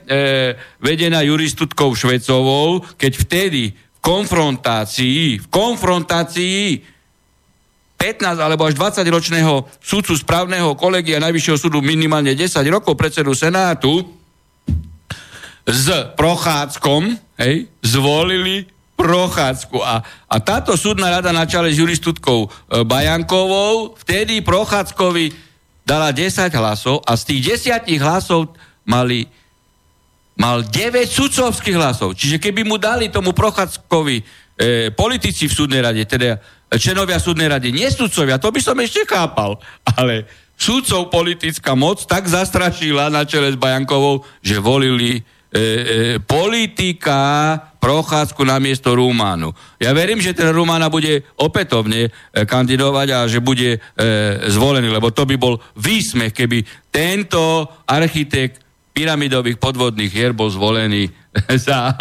B: vedená juristutkou Švecovou, keď vtedy konfrontácii, v konfrontácii 15 alebo až 20 ročného súdcu správneho kolegia Najvyššieho súdu minimálne 10 rokov predsedu Senátu s Prochádzkom, hej, zvolili Prochádzku. A, a táto súdna rada na čele s juristutkou e, Bajankovou vtedy Prochádzkovi dala 10 hlasov a z tých 10 hlasov mali mal 9 sudcovských hlasov. Čiže keby mu dali tomu Prochádzkovi e, politici v súdnej rade, teda členovia súdnej rady, nie sudcovia, to by som ešte chápal, ale sudcov politická moc tak zastrašila na čele s Bajankovou, že volili e, e, politika Prochádzku na miesto Rumánu. Ja verím, že ten Rumána bude opätovne e, kandidovať a že bude e, zvolený, lebo to by bol výsmech, keby tento architekt pyramidových podvodných hier bol zvolený *laughs* za,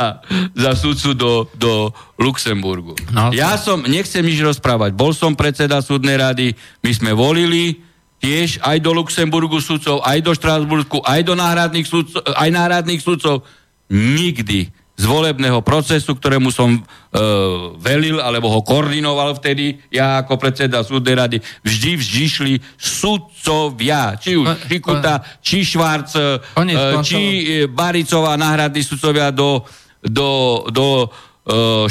B: za sudcu do, do Luxemburgu. No, ja som, nechcem nič rozprávať, bol som predseda súdnej rady, my sme volili tiež aj do Luxemburgu sudcov, aj do Štrásburgu, aj do náhradných sudcov, aj náhradných sudcov. Nikdy z volebného procesu, ktorému som e, velil, alebo ho koordinoval vtedy, ja ako predseda súdnej rady, vždy vždy šli sudcovia, či už Šikuta, či Švárc, e, či e, Baricová, náhradní sudcovia do, do, do e,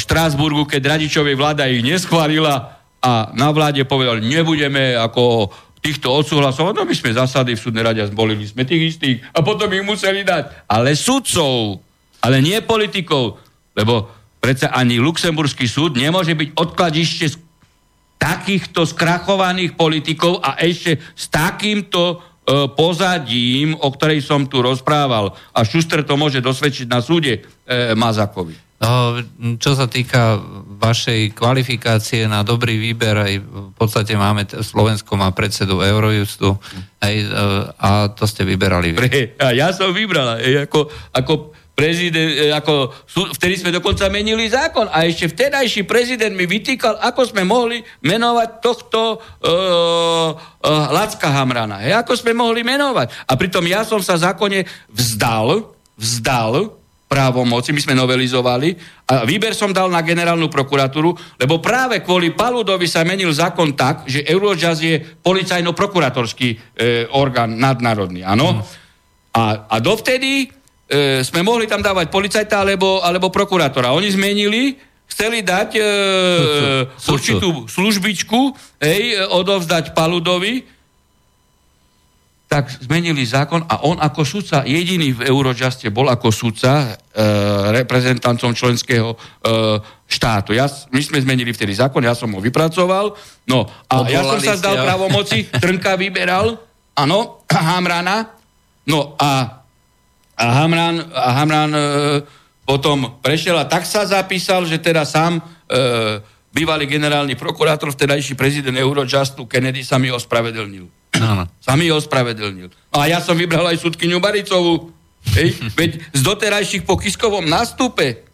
B: Štrásburgu, keď radičovej vláda ich neschválila a na vláde povedali, nebudeme ako týchto odsúhlasovať, no my sme zasady v súdnej rade a zbolili sme tých istých a potom ich museli dať. Ale sudcov, ale nie politikov, lebo predsa ani luxemburský súd nemôže byť odkladište takýchto skrachovaných politikov a ešte s takýmto e, pozadím, o ktorej som tu rozprával. A Šuster to môže dosvedčiť na súde e, Mazakovi.
A: No, čo sa týka vašej kvalifikácie na dobrý výber, aj v podstate máme, Slovensko má predsedu Eurojustu aj, e, a to ste vyberali vy.
B: Pre, a ja som vybral, ako, ako prezident, e, ako, vtedy sme dokonca menili zákon a ešte vtedajší prezident mi vytýkal, ako sme mohli menovať tohto uh, uh, Lacka Hamrana. Hej, ako sme mohli menovať. A pritom ja som sa zákone vzdal, vzdal právomoci, my sme novelizovali a výber som dal na generálnu prokuratúru, lebo práve kvôli Paludovi sa menil zákon tak, že Eurojazz je policajno-prokuratorský e, orgán nadnárodný, áno? Mm. A, a dovtedy e, sme mohli tam dávať policajta alebo, alebo prokurátora. Oni zmenili, chceli dať e, Sudcu. určitú službičku, hej, odovzdať Paludovi, tak zmenili zákon a on ako sudca, jediný v Eurojuste bol ako sudca e, reprezentantom členského e, štátu. Ja, my sme zmenili vtedy zákon, ja som ho vypracoval, no a Odvolali ja som sa zdal pravomoci, *laughs* Trnka vyberal, áno, *clears throat* Hamrana, no a a Hamran, a Hamran e, potom prešiel a tak sa zapísal, že teda sám e, bývalý generálny prokurátor, vtedajší prezident Eurojustu Kennedy sa mi ospravedlnil. Áno. Sa mi ospravedlnil. No a ja som vybral aj súdkyňu Baricovú. Hej? Veď z doterajších po Kiskovom nástupe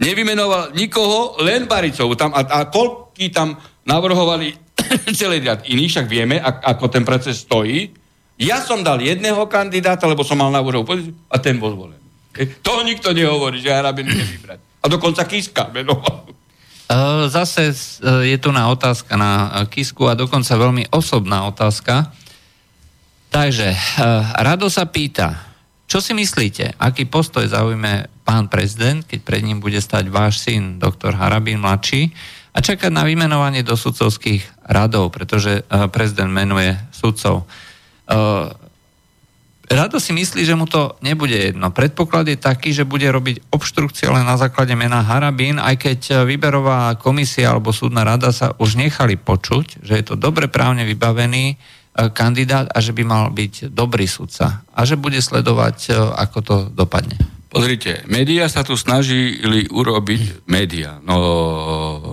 B: nevymenoval nikoho, len Baricovú. Tam, a, a koľky tam navrhovali *coughs* celý riad iných, však vieme, ako ten proces stojí. Ja som dal jedného kandidáta, lebo som mal návrhovú pozíciu a ten bol zvolený. To nikto nehovorí, že Harabin ide vybrať. A dokonca Kiska menoval. *laughs*
A: E, zase e, je tu na otázka na Kisku a dokonca veľmi osobná otázka. Takže, Rado sa pýta, čo si myslíte, aký postoj zaujme pán prezident, keď pred ním bude stať váš syn, doktor Harabin mladší, a čakať na vymenovanie do sudcovských radov, pretože prezident menuje sudcov. Uh, Rado si myslí, že mu to nebude jedno. Predpoklad je taký, že bude robiť obštrukcie len na základe mena Harabín, aj keď výberová komisia alebo súdna rada sa už nechali počuť, že je to dobre právne vybavený uh, kandidát a že by mal byť dobrý sudca. A že bude sledovať, ako to dopadne.
B: Pozrite, médiá sa tu snažili urobiť médiá, no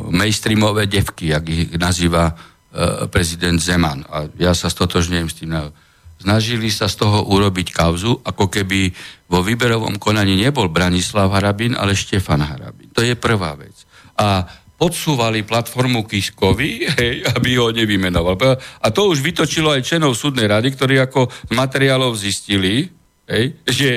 B: mainstreamové devky, jak ich nazýva prezident Zeman. A ja sa stotožňujem s tým snažili sa z toho urobiť kauzu, ako keby vo výberovom konaní nebol Branislav Harabin, ale Štefan Harabin. To je prvá vec. A podsúvali platformu Kiskovi, hej, aby ho nevymenoval. A to už vytočilo aj členov súdnej rady, ktorí ako z materiálov zistili, hej, že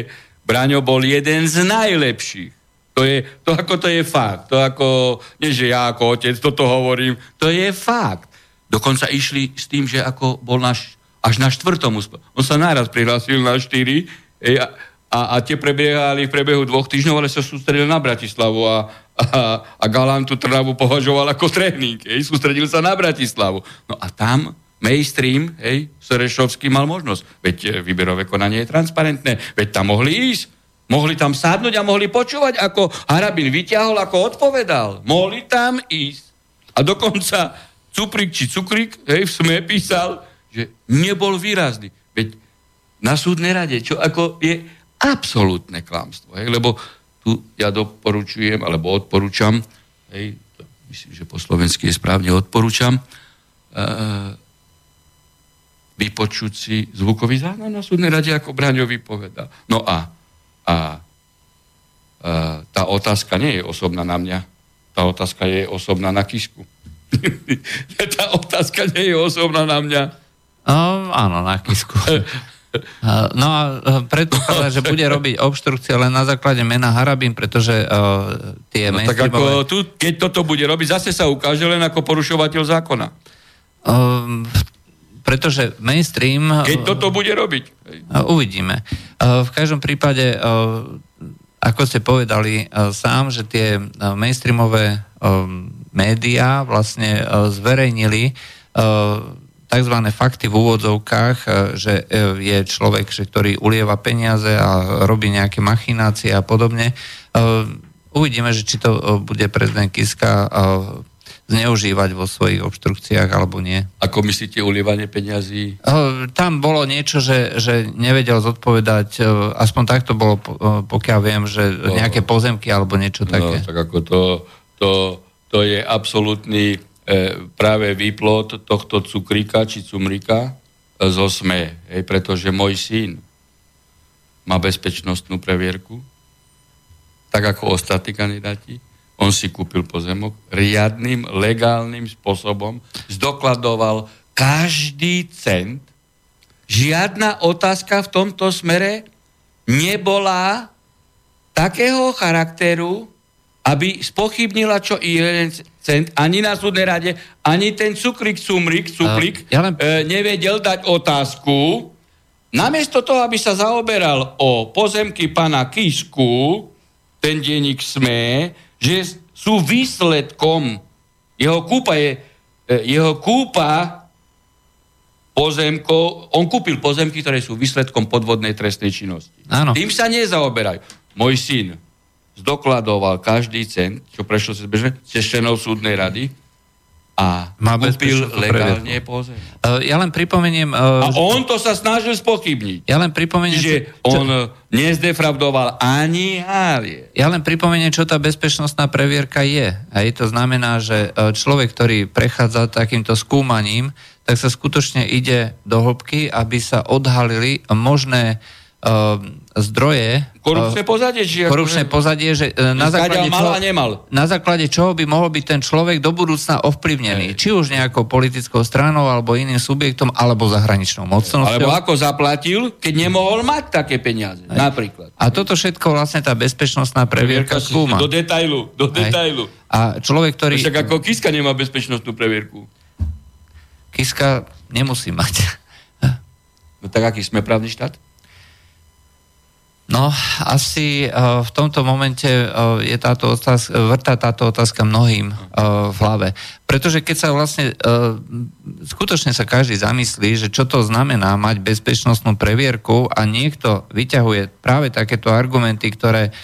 B: Braňo bol jeden z najlepších. To, je, to ako to je fakt. To ako, nie že ja ako otec toto hovorím, to je fakt. Dokonca išli s tým, že ako bol náš až na štvrtom úspe. On sa náraz prihlásil na štyri a, a, a tie prebiehali v priebehu dvoch týždňov, ale sa sústredil na Bratislavu a, a, a Galantu Trnavu považoval ako tréning. Ej, sústredil sa na Bratislavu. No a tam mainstream, hej, Serešovský mal možnosť. Veď e, výberové konanie je transparentné, veď tam mohli ísť. Mohli tam sadnúť a mohli počúvať, ako Harabin vyťahol, ako odpovedal. Mohli tam ísť. A dokonca Cuprik či Cukrik, hej, v SME písal, že nebol výrazný. Veď na súdnej rade, čo ako je absolútne klamstvo. Hej? Lebo tu ja doporučujem, alebo odporúčam, hej, to myslím, že po slovensky je správne odporúčam, uh, vypočuť si zvukový záznam na súdnej rade, ako Braňo vypoveda. No a, a uh, tá otázka nie je osobná na mňa, tá otázka je osobná na Kisku. *laughs* tá otázka nie je osobná na mňa,
A: No, áno, na kisku. No a e, predpokladá, že bude robiť obštrukcie len na základe mena Harabín, pretože uh, tie
B: no, tak ako tu, keď toto bude robiť, zase sa ukáže len ako porušovateľ zákona.
A: Uh, pretože mainstream...
B: Keď toto bude robiť.
A: Uh, uvidíme. Uh, v každom prípade, uh, ako ste povedali uh, sám, že tie uh, mainstreamové uh, médiá vlastne uh, zverejnili uh, tzv. fakty v úvodzovkách, e, že e, je človek, ktorý ulieva peniaze a robí nejaké machinácie a podobne. E, uvidíme, že či to bude prezident Kiska zneužívať vo svojich obštrukciách alebo nie.
B: Ako myslíte ulievanie peňazí?
A: Tam bolo niečo, že, že nevedel zodpovedať, aspoň takto bolo, pokiaľ viem, že no, nejaké pozemky alebo niečo no, také.
B: No, tak ako to, to, to je absolútny práve výplod tohto cukríka či cumrika zo SME, hej, pretože môj syn má bezpečnostnú previerku, tak ako ostatní kandidáti. On si kúpil pozemok riadným, legálnym spôsobom, zdokladoval každý cent. Žiadna otázka v tomto smere nebola takého charakteru, aby spochybnila čo i jeden cent, ani na súdnej rade, ani ten cukrik, cumrik, cuplik, uh, ja len... e, nevedel dať otázku. Namiesto toho, aby sa zaoberal o pozemky pana Kisku, ten denník SME, že sú výsledkom, jeho kúpa je, e, jeho kúpa pozemkov, on kúpil pozemky, ktoré sú výsledkom podvodnej trestnej činnosti. Áno. Tým sa nezaoberajú. Môj syn zdokladoval každý cent, čo prešlo cez bežne, cez členov súdnej rady, a Má kúpil legálne pozem.
A: Uh, ja len pripomeniem...
B: Uh, a on to sa snažil spochybniť.
A: Ja len pripomeniem...
B: Že čo, on nezdefraudoval ani hálie.
A: Ja len pripomeniem, čo tá bezpečnostná previerka je. Hej, to znamená, že e, človek, ktorý prechádza takýmto skúmaním, tak sa skutočne ide do hĺbky, aby sa odhalili možné uh, zdroje...
B: Korupčné eh, pozadie? Či
A: korupčné pozadie, že uh, na základe,
B: mal a nemal.
A: na základe čoho by mohol byť ten človek do budúcna ovplyvnený. Ej. Či už nejakou politickou stranou, alebo iným subjektom, alebo zahraničnou mocnosťou.
B: Alebo ako zaplatil, keď nemohol mať také peniaze, Ej. napríklad.
A: A toto všetko vlastne tá bezpečnostná previerka skúma.
B: Do detailu, do detailu.
A: A človek, ktorý...
B: Však ako Kiska nemá bezpečnostnú previerku.
A: Kiska nemusí mať.
B: No tak aký sme právny štát?
A: No, asi uh, v tomto momente uh, je táto otázka, vrtá táto otázka mnohým uh, v hlave. Pretože keď sa vlastne, skutočne sa každý zamyslí, že čo to znamená mať bezpečnostnú previerku a niekto vyťahuje práve takéto argumenty, ktoré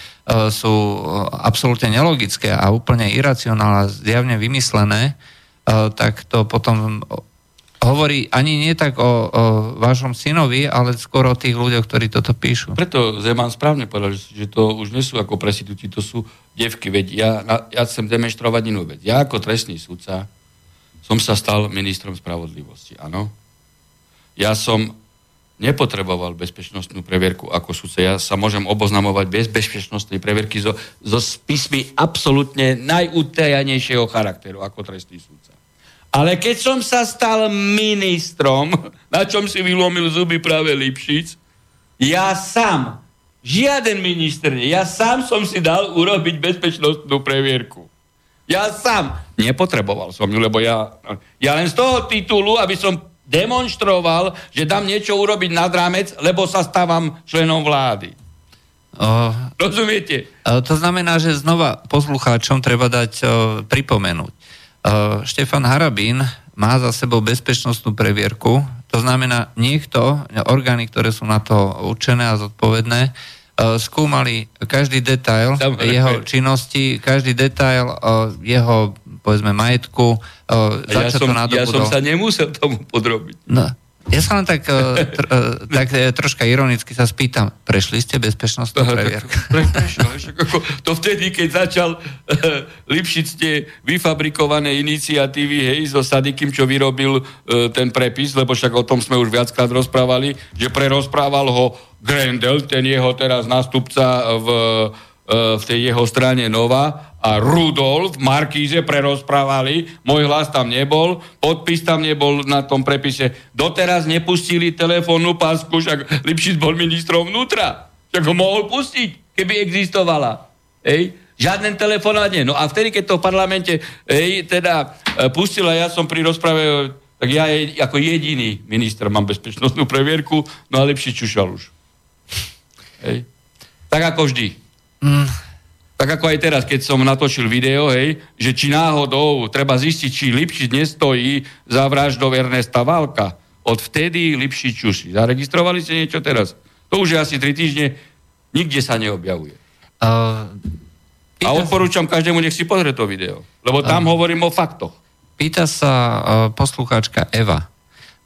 A: sú absolútne nelogické a úplne iracionálne, zjavne vymyslené, tak to potom hovorí ani nie tak o, o vašom synovi, ale skôr o tých ľuďoch, ktorí toto píšu.
B: Preto Zeman správne povedal, že to už nie sú ako presidúci, to sú devky. Veď ja, ja chcem demonstrovať inú vec. Ja ako trestný sudca som sa stal ministrom spravodlivosti, áno. Ja som nepotreboval bezpečnostnú previerku ako sudca. Ja sa môžem oboznamovať bez bezpečnostnej previerky so, so spismi absolútne najutajanejšieho charakteru ako trestný sudca. Ale keď som sa stal ministrom, *laughs* na čom si vylomil zuby práve Lipšic, ja sám, žiaden minister, ja sám som si dal urobiť bezpečnostnú previerku. Ja sám. Nepotreboval som ju, lebo ja, ja len z toho titulu, aby som demonstroval, že dám niečo urobiť nad rámec, lebo sa stávam členom vlády. O, Rozumiete?
A: To znamená, že znova poslucháčom treba dať o, pripomenúť. Uh, Štefan Harabín má za sebou bezpečnostnú previerku, to znamená niekto, orgány, ktoré sú na to určené a zodpovedné, uh, skúmali každý detail Dobre. jeho činnosti, každý detail uh, jeho, povedzme, majetku,
B: ja som, ja som sa nemusel tomu podrobiť.
A: No, ja sa len tak, tr, eh, tak eh, troška ironicky sa spýtam, prešli ste bezpečnostnú previerku?
B: to vtedy, keď začal Lipšic tie vyfabrikované iniciatívy, hej, so Sadikim, čo vyrobil ten prepis, lebo však o tom sme už viackrát rozprávali, že prerozprával ho Grendel, ten jeho teraz nástupca v, v tej jeho strane Nova a Rudolf Markíze prerozprávali, môj hlas tam nebol, podpis tam nebol na tom prepise. Doteraz nepustili telefónnu pásku, však Lipšic bol ministrom vnútra. Však ho mohol pustiť, keby existovala. Ej? Žiaden telefonát nie. No a vtedy, keď to v parlamente ej, teda e, pustila, ja som pri rozprave, tak ja je, ako jediný minister mám bezpečnostnú previerku, no a lepší čušal už. Ej? Tak ako vždy. Mm. Tak ako aj teraz, keď som natočil video, hej, že či náhodou treba zistiť, či Lipšic nestojí za vraždou Ernesta Válka. Od vtedy Lipšic čuši. Zaregistrovali ste niečo teraz? To už je asi tri týždne, nikde sa neobjavuje. Uh, A odporúčam každému, nech si pozrie to video. Lebo tam hovorím o faktoch.
A: Pýta sa uh, poslucháčka Eva.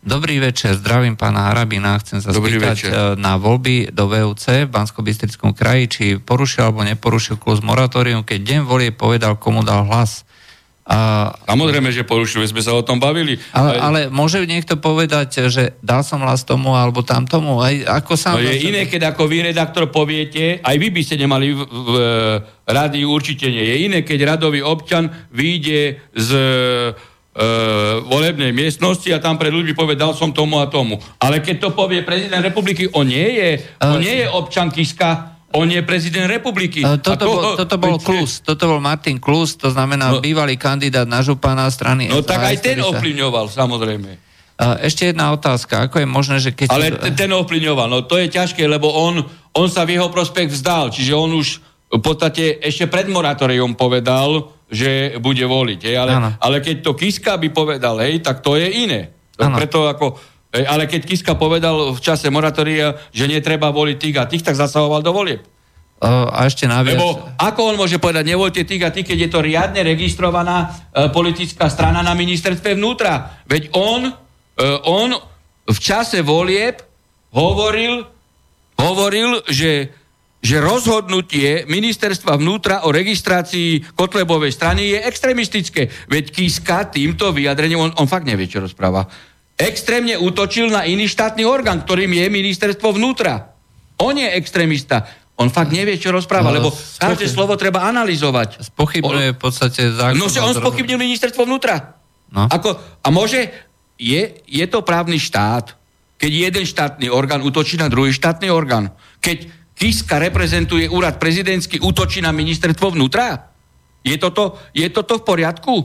A: Dobrý večer, zdravím pána Harabina. Chcem sa Dobrý spýtať večer. na voľby do VUC v bansko kraji, či porušil alebo neporušil kluz moratórium, keď deň volie povedal, komu dal hlas.
B: A, Samozrejme, že porušili, sme sa o tom bavili.
A: Ale, ale môže niekto povedať, že dal som hlas tomu alebo tam tomu? Aj, ako sám
B: no je iné, keď ako vy, redaktor, poviete, aj vy by ste nemali v, v rady určite nie. Je iné, keď radový občan vyjde z e, volebnej miestnosti a tam pred ľudí povie, dal som tomu a tomu. Ale keď to povie prezident republiky, on nie je, on nie je občan Kiska, on je prezident republiky.
A: Uh, toto, toho, bol, toto bol Klus, toto bol Martin Klus, to znamená no, bývalý kandidát na župana strany
B: No SAS, tak aj ten ovplyvňoval, samozrejme.
A: Ešte jedna otázka, ako je možné, že keď...
B: Ale ten ovplyvňoval, no to je ťažké, lebo on, on sa v jeho prospekt vzdal, čiže on už v podstate ešte pred moratórium povedal, že bude voliť, hej, ale, ale keď to Kiska by povedal, hej, tak to je iné. Ano. Preto ako ale keď Kiska povedal v čase moratória, že netreba voliť tých a tých, tak zasahoval do volieb.
A: Uh, a ešte naviac...
B: Lebo ako on môže povedať, nevoľte tých a tých, keď je to riadne registrovaná uh, politická strana na ministerstve vnútra. Veď on, uh, on v čase volieb hovoril, hovoril, že že rozhodnutie ministerstva vnútra o registrácii Kotlebovej strany je extremistické. Veď Kiska týmto vyjadrením, on, on fakt nevie, čo rozpráva extrémne útočil na iný štátny orgán, ktorým je ministerstvo vnútra. On je extrémista. On fakt nevie, čo rozpráva, no, lebo každé slovo treba analyzovať.
A: Spochybňuje v podstate zákon.
B: No, že on spochybnil ministerstvo vnútra. No. Ako, a môže, je, je to právny štát, keď jeden štátny orgán útočí na druhý štátny orgán. Keď Kiska reprezentuje úrad prezidentský, útočí na ministerstvo vnútra? Je toto, je toto v poriadku?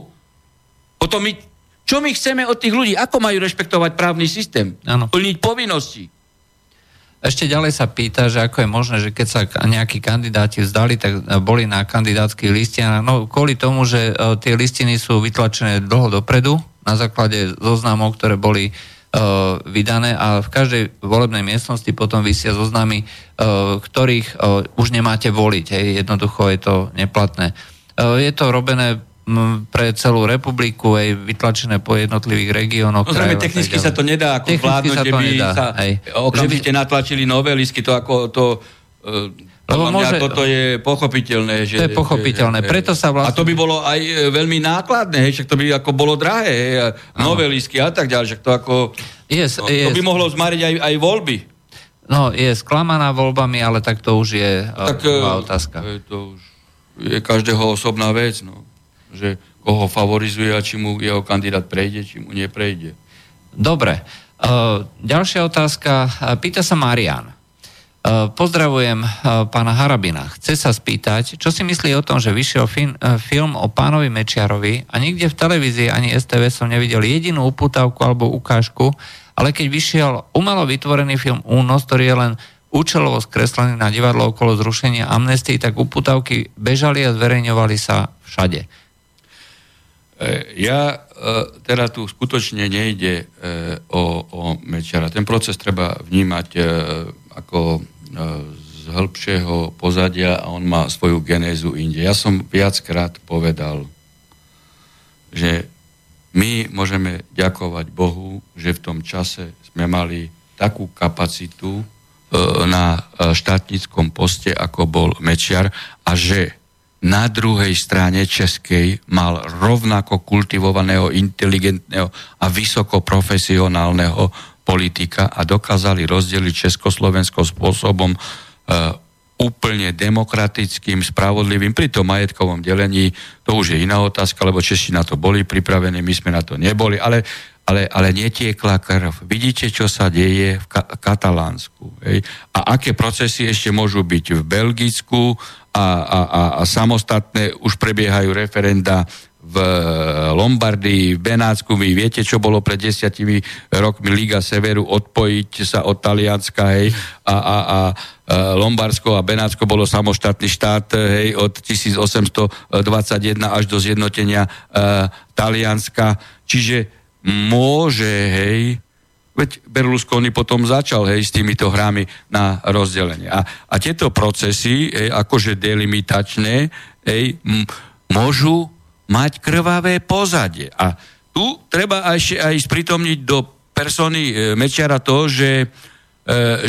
B: Potom my čo my chceme od tých ľudí? Ako majú rešpektovať právny systém? Ano. Plniť povinnosti?
A: Ešte ďalej sa pýta, že ako je možné, že keď sa nejakí kandidáti vzdali, tak boli na kandidátskych listinách. No kvôli tomu, že uh, tie listiny sú vytlačené dlho dopredu, na základe zoznamov, ktoré boli uh, vydané a v každej volebnej miestnosti potom vysia zoznamy, uh, ktorých uh, už nemáte voliť. Hej. Jednoducho je to neplatné. Je to robené pre celú republiku, aj vytlačené po jednotlivých regiónoch.
B: No zrejme technicky sa to nedá ako vládnuť, že by nedá, sa hej. okamžite by... natlačili novelisky, to ako to... Uh, lebo môže, toto je pochopiteľné. Že,
A: to je pochopiteľné, že, preto sa vlastne...
B: A to by bolo aj e, veľmi nákladné, hej, však to by ako bolo drahé, hej, novelisky a tak ďalej, však to ako... Yes, no, yes. To by mohlo zmariť aj, aj voľby.
A: No, je sklamaná voľbami, ale tak to už je tak, otázka.
B: Je, to už je každého osobná vec, no že koho favorizuje a či mu jeho kandidát prejde, či mu neprejde.
A: Dobre. Uh, ďalšia otázka. Pýta sa Marian. Uh, pozdravujem uh, pána Harabina. Chce sa spýtať, čo si myslí o tom, že vyšiel fin, uh, film o pánovi Mečiarovi a nikde v televízii ani STV som nevidel jedinú uputávku alebo ukážku, ale keď vyšiel umelo vytvorený film Únos, ktorý je len účelovo skreslený na divadlo okolo zrušenia amnestii, tak uputávky bežali a zverejňovali sa všade.
B: E, ja e, teda tu skutočne nejde e, o, o Mečiara. Ten proces treba vnímať ako z hĺbšieho pozadia a on má svoju genézu inde. Ja som viackrát povedal, že my môžeme ďakovať Bohu, že v tom čase sme mali takú kapacitu na štátnickom poste, ako bol Mečiar a že na druhej strane českej mal rovnako kultivovaného, inteligentného a vysoko profesionálneho politika a dokázali rozdeliť Československo spôsobom e, úplne demokratickým, spravodlivým. Pri tom majetkovom delení to už je iná otázka, lebo Češi na to boli pripravení, my sme na to neboli, ale, ale, ale netiekla krv. Vidíte, čo sa deje v Ka- Katalánsku. Hej? A aké procesy ešte môžu byť v Belgicku a, a, a, a samostatné už prebiehajú referenda v Lombardii, v Benátsku. Vy viete, čo bolo pred desiatimi rokmi Liga Severu odpojiť sa od Talianska, hej, a, a, a Lombardsko a Benátsko bolo samostatný štát, hej, od 1821 až do zjednotenia uh, Talianska. Čiže môže, hej, veď Berlusconi potom začal hej, s týmito hrami na rozdelenie. A, a tieto procesy, hej, akože delimitačné, hej, m- môžu mať krvavé pozadie. A tu treba aj, aj spritomniť do persony e, Mečiara to, že, e,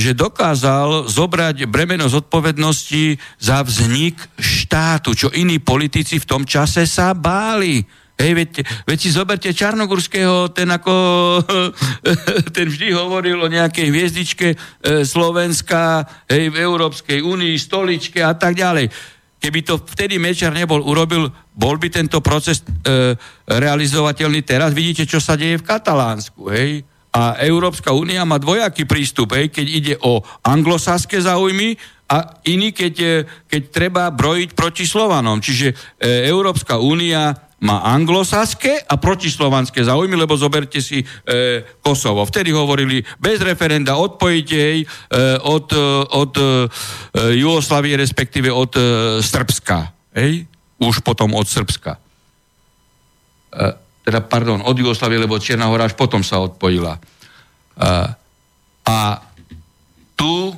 B: že dokázal zobrať bremeno zodpovednosti za vznik štátu, čo iní politici v tom čase sa báli. Hej, veď, veď si zoberte Čarnogurského, ten ako, *laughs* ten vždy hovoril o nejakej hviezdičke e, Slovenska, hej, v Európskej únii, stoličke a tak ďalej. Keby to vtedy Mečar nebol urobil, bol by tento proces e, realizovateľný teraz. Vidíte, čo sa deje v Katalánsku, hej? A Európska únia má dvojaký prístup, hej, keď ide o anglosaské záujmy a iný, keď, e, keď treba brojiť proti Slovanom. Čiže e, Európska únia má anglosaské a protislovanské záujmy, lebo zoberte si e, Kosovo. Vtedy hovorili bez referenda odpojiť jej e, od, e, od e, Jugoslavie, respektíve od e, Srbska. Ej? Už potom od Srbska. E, teda, pardon, od Jugoslavie, lebo Čierna hora až potom sa odpojila. E, a tu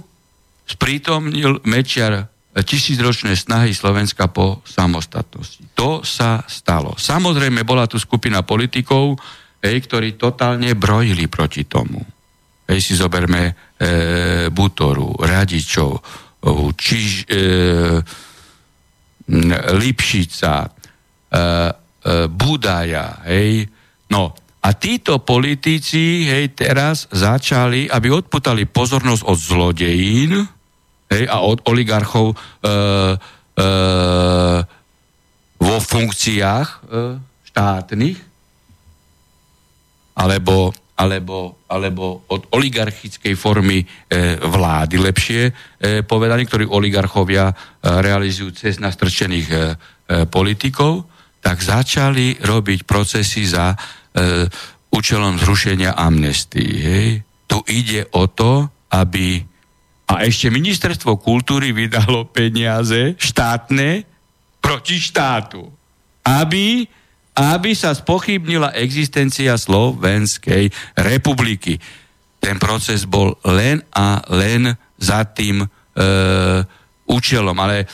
B: sprítomnil Mečiar tisícročné snahy Slovenska po samostatnosti. To sa stalo. Samozrejme, bola tu skupina politikov, hej, ktorí totálne brojili proti tomu. Hej, si zoberme e, Butoru, Radičov, Čiž, e, Lipšica, e, e, Budaja, hej. No, a títo politici, hej, teraz začali, aby odputali pozornosť od zlodejín, hej, a od oligarchov e, e, vo funkciách e, štátnych, alebo, alebo, alebo od oligarchickej formy e, vlády, lepšie e, povedaní, ktorí oligarchovia e, realizujú cez nastrčených e, e, politikov, tak začali robiť procesy za e, účelom zrušenia amnestii. Hej. Tu ide o to, aby a ešte ministerstvo kultúry vydalo peniaze štátne proti štátu, aby, aby sa spochybnila existencia Slovenskej republiky. Ten proces bol len a len za tým e, účelom, ale e,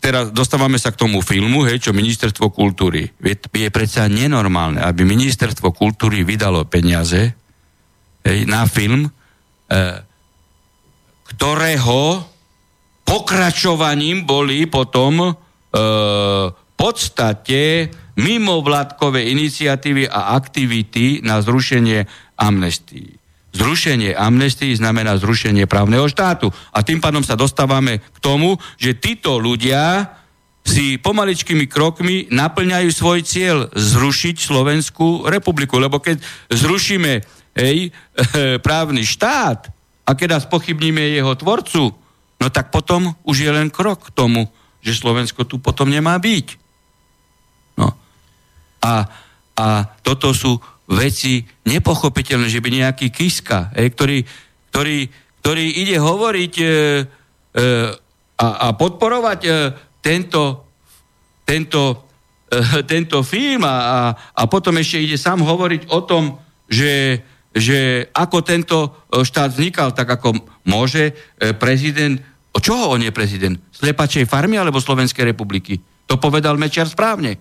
B: teraz dostávame sa k tomu filmu, hej, čo ministerstvo kultúry. Je, je predsa nenormálne, aby ministerstvo kultúry vydalo peniaze hej, na film, e, ktorého pokračovaním boli potom e, podstate mimovládkové iniciatívy a aktivity na zrušenie amnestii. Zrušenie amnestii znamená zrušenie právneho štátu. A tým pádom sa dostávame k tomu, že títo ľudia si pomaličkými krokmi naplňajú svoj cieľ zrušiť Slovenskú republiku. Lebo keď zrušíme hej, *laughs* právny štát, a keď spochybníme jeho tvorcu, no tak potom už je len krok k tomu, že Slovensko tu potom nemá byť. No. A, a toto sú veci nepochopiteľné, že by nejaký Kiska, e, ktorý, ktorý, ktorý ide hovoriť e, e, a, a podporovať e, tento, tento, e, tento film a, a potom ešte ide sám hovoriť o tom, že že ako tento e, štát vznikal, tak ako môže e, prezident, o čoho on je prezident? Slepačej farmy alebo Slovenskej republiky? To povedal Mečiar správne.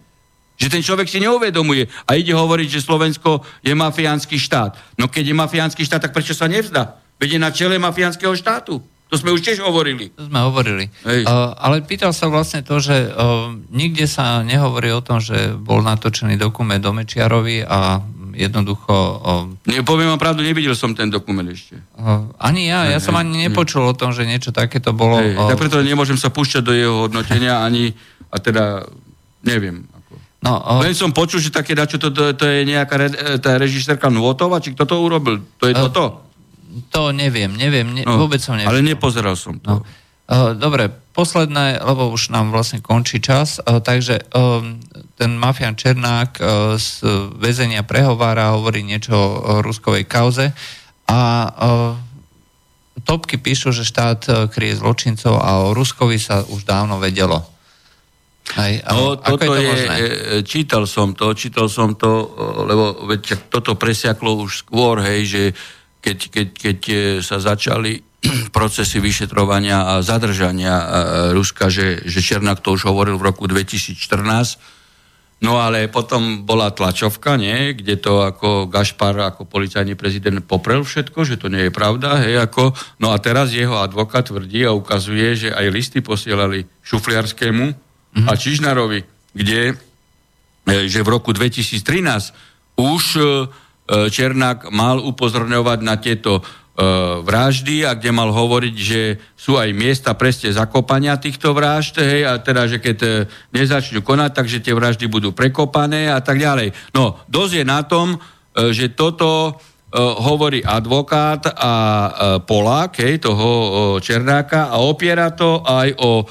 B: Že ten človek si neuvedomuje a ide hovoriť, že Slovensko je mafiánsky štát. No keď je mafiánsky štát, tak prečo sa nevzdá? Veď je na čele mafiánskeho štátu. To sme už tiež hovorili.
A: To sme hovorili. Uh, ale pýtal sa vlastne to, že uh, nikde sa nehovorí o tom, že bol natočený dokument do Mečiarovi a jednoducho...
B: Ne, poviem vám pravdu, nevidel som ten dokument ešte.
A: Ani ja, ja som ani nepočul o tom, že niečo takéto bolo...
B: Hej, tak preto nemôžem sa púšťať do jeho hodnotenia ani, a teda neviem. Ako. No, o... Len som počul, že také dačo, to, to, to je nejaká re, tá režisérka Nvotova, či kto to urobil? To je o, toto?
A: To neviem, neviem, ne, no, vôbec som neviem.
B: Ale nepozeral som to. No.
A: Dobre, posledné, lebo už nám vlastne končí čas, takže ten mafián Černák z väzenia prehovára, hovorí niečo o ruskovej kauze a topky píšu, že štát kryje zločincov a o Ruskovi sa už dávno vedelo. Aj,
B: no, toto je, je čítal som to, čítal som to, lebo veď toto presiaklo už skôr, hej, že keď, keď, keď sa začali *clears throat* procesy vyšetrovania a zadržania Ruska, že, že Černák to už hovoril v roku 2014, No ale potom bola tlačovka, nie? kde to ako Gašpar, ako policajný prezident poprel všetko, že to nie je pravda. Hej, ako, no a teraz jeho advokát tvrdí a ukazuje, že aj listy posielali Šufliarskému mm-hmm. a Čižnarovi, kde e, že v roku 2013 už e, Černák mal upozorňovať na tieto E, vraždy a kde mal hovoriť, že sú aj miesta presne zakopania týchto vražd, hej, a teda, že keď e, nezačnú konať, takže tie vraždy budú prekopané a tak ďalej. No, dosť je na tom, e, že toto hovorí advokát a Polák, hej, toho Černáka a opiera to aj o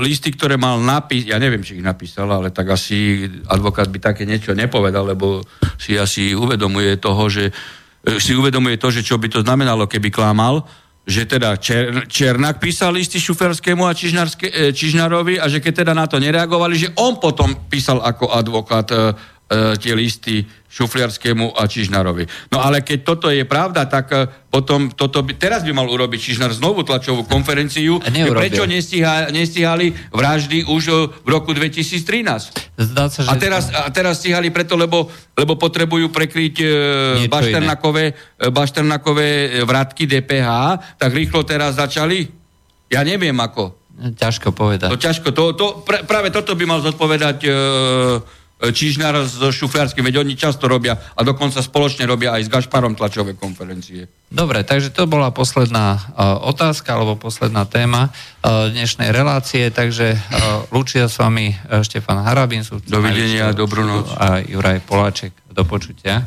B: listy, ktoré mal napísať, ja neviem, či ich napísal, ale tak asi advokát by také niečo nepovedal, lebo si asi uvedomuje toho, že E, si uvedomuje to, že čo by to znamenalo, keby klamal, že teda Čer, Černák písal listy Šuferskému a e, Čižnarovi a že keď teda na to nereagovali, že on potom písal ako advokát e, e, tie listy Šufliarskému a Čižnarovi. No ale keď toto je pravda, tak e, potom toto by, teraz by mal urobiť Čižnar znovu tlačovú konferenciu, prečo nestíha, nestíhali vraždy už e, v roku 2013. Zdá sa, že a, teraz, a teraz stíhali preto, lebo, lebo potrebujú prekryť e, bašternakové, bašternakové vratky DPH, tak rýchlo teraz začali? Ja neviem ako.
A: Ťažko povedať.
B: To ťažko. To, to, práve toto by mal zodpovedať e, Čižnár so Šufliarským, veď oni často robia a dokonca spoločne robia aj s Gašparom tlačové konferencie.
A: Dobre, takže to bola posledná uh, otázka alebo posledná téma uh, dnešnej relácie, takže uh, lúčia s vami uh, Štefan Harabin,
B: Dovidenia, dobrú noc.
A: A Juraj Poláček. Do počutia.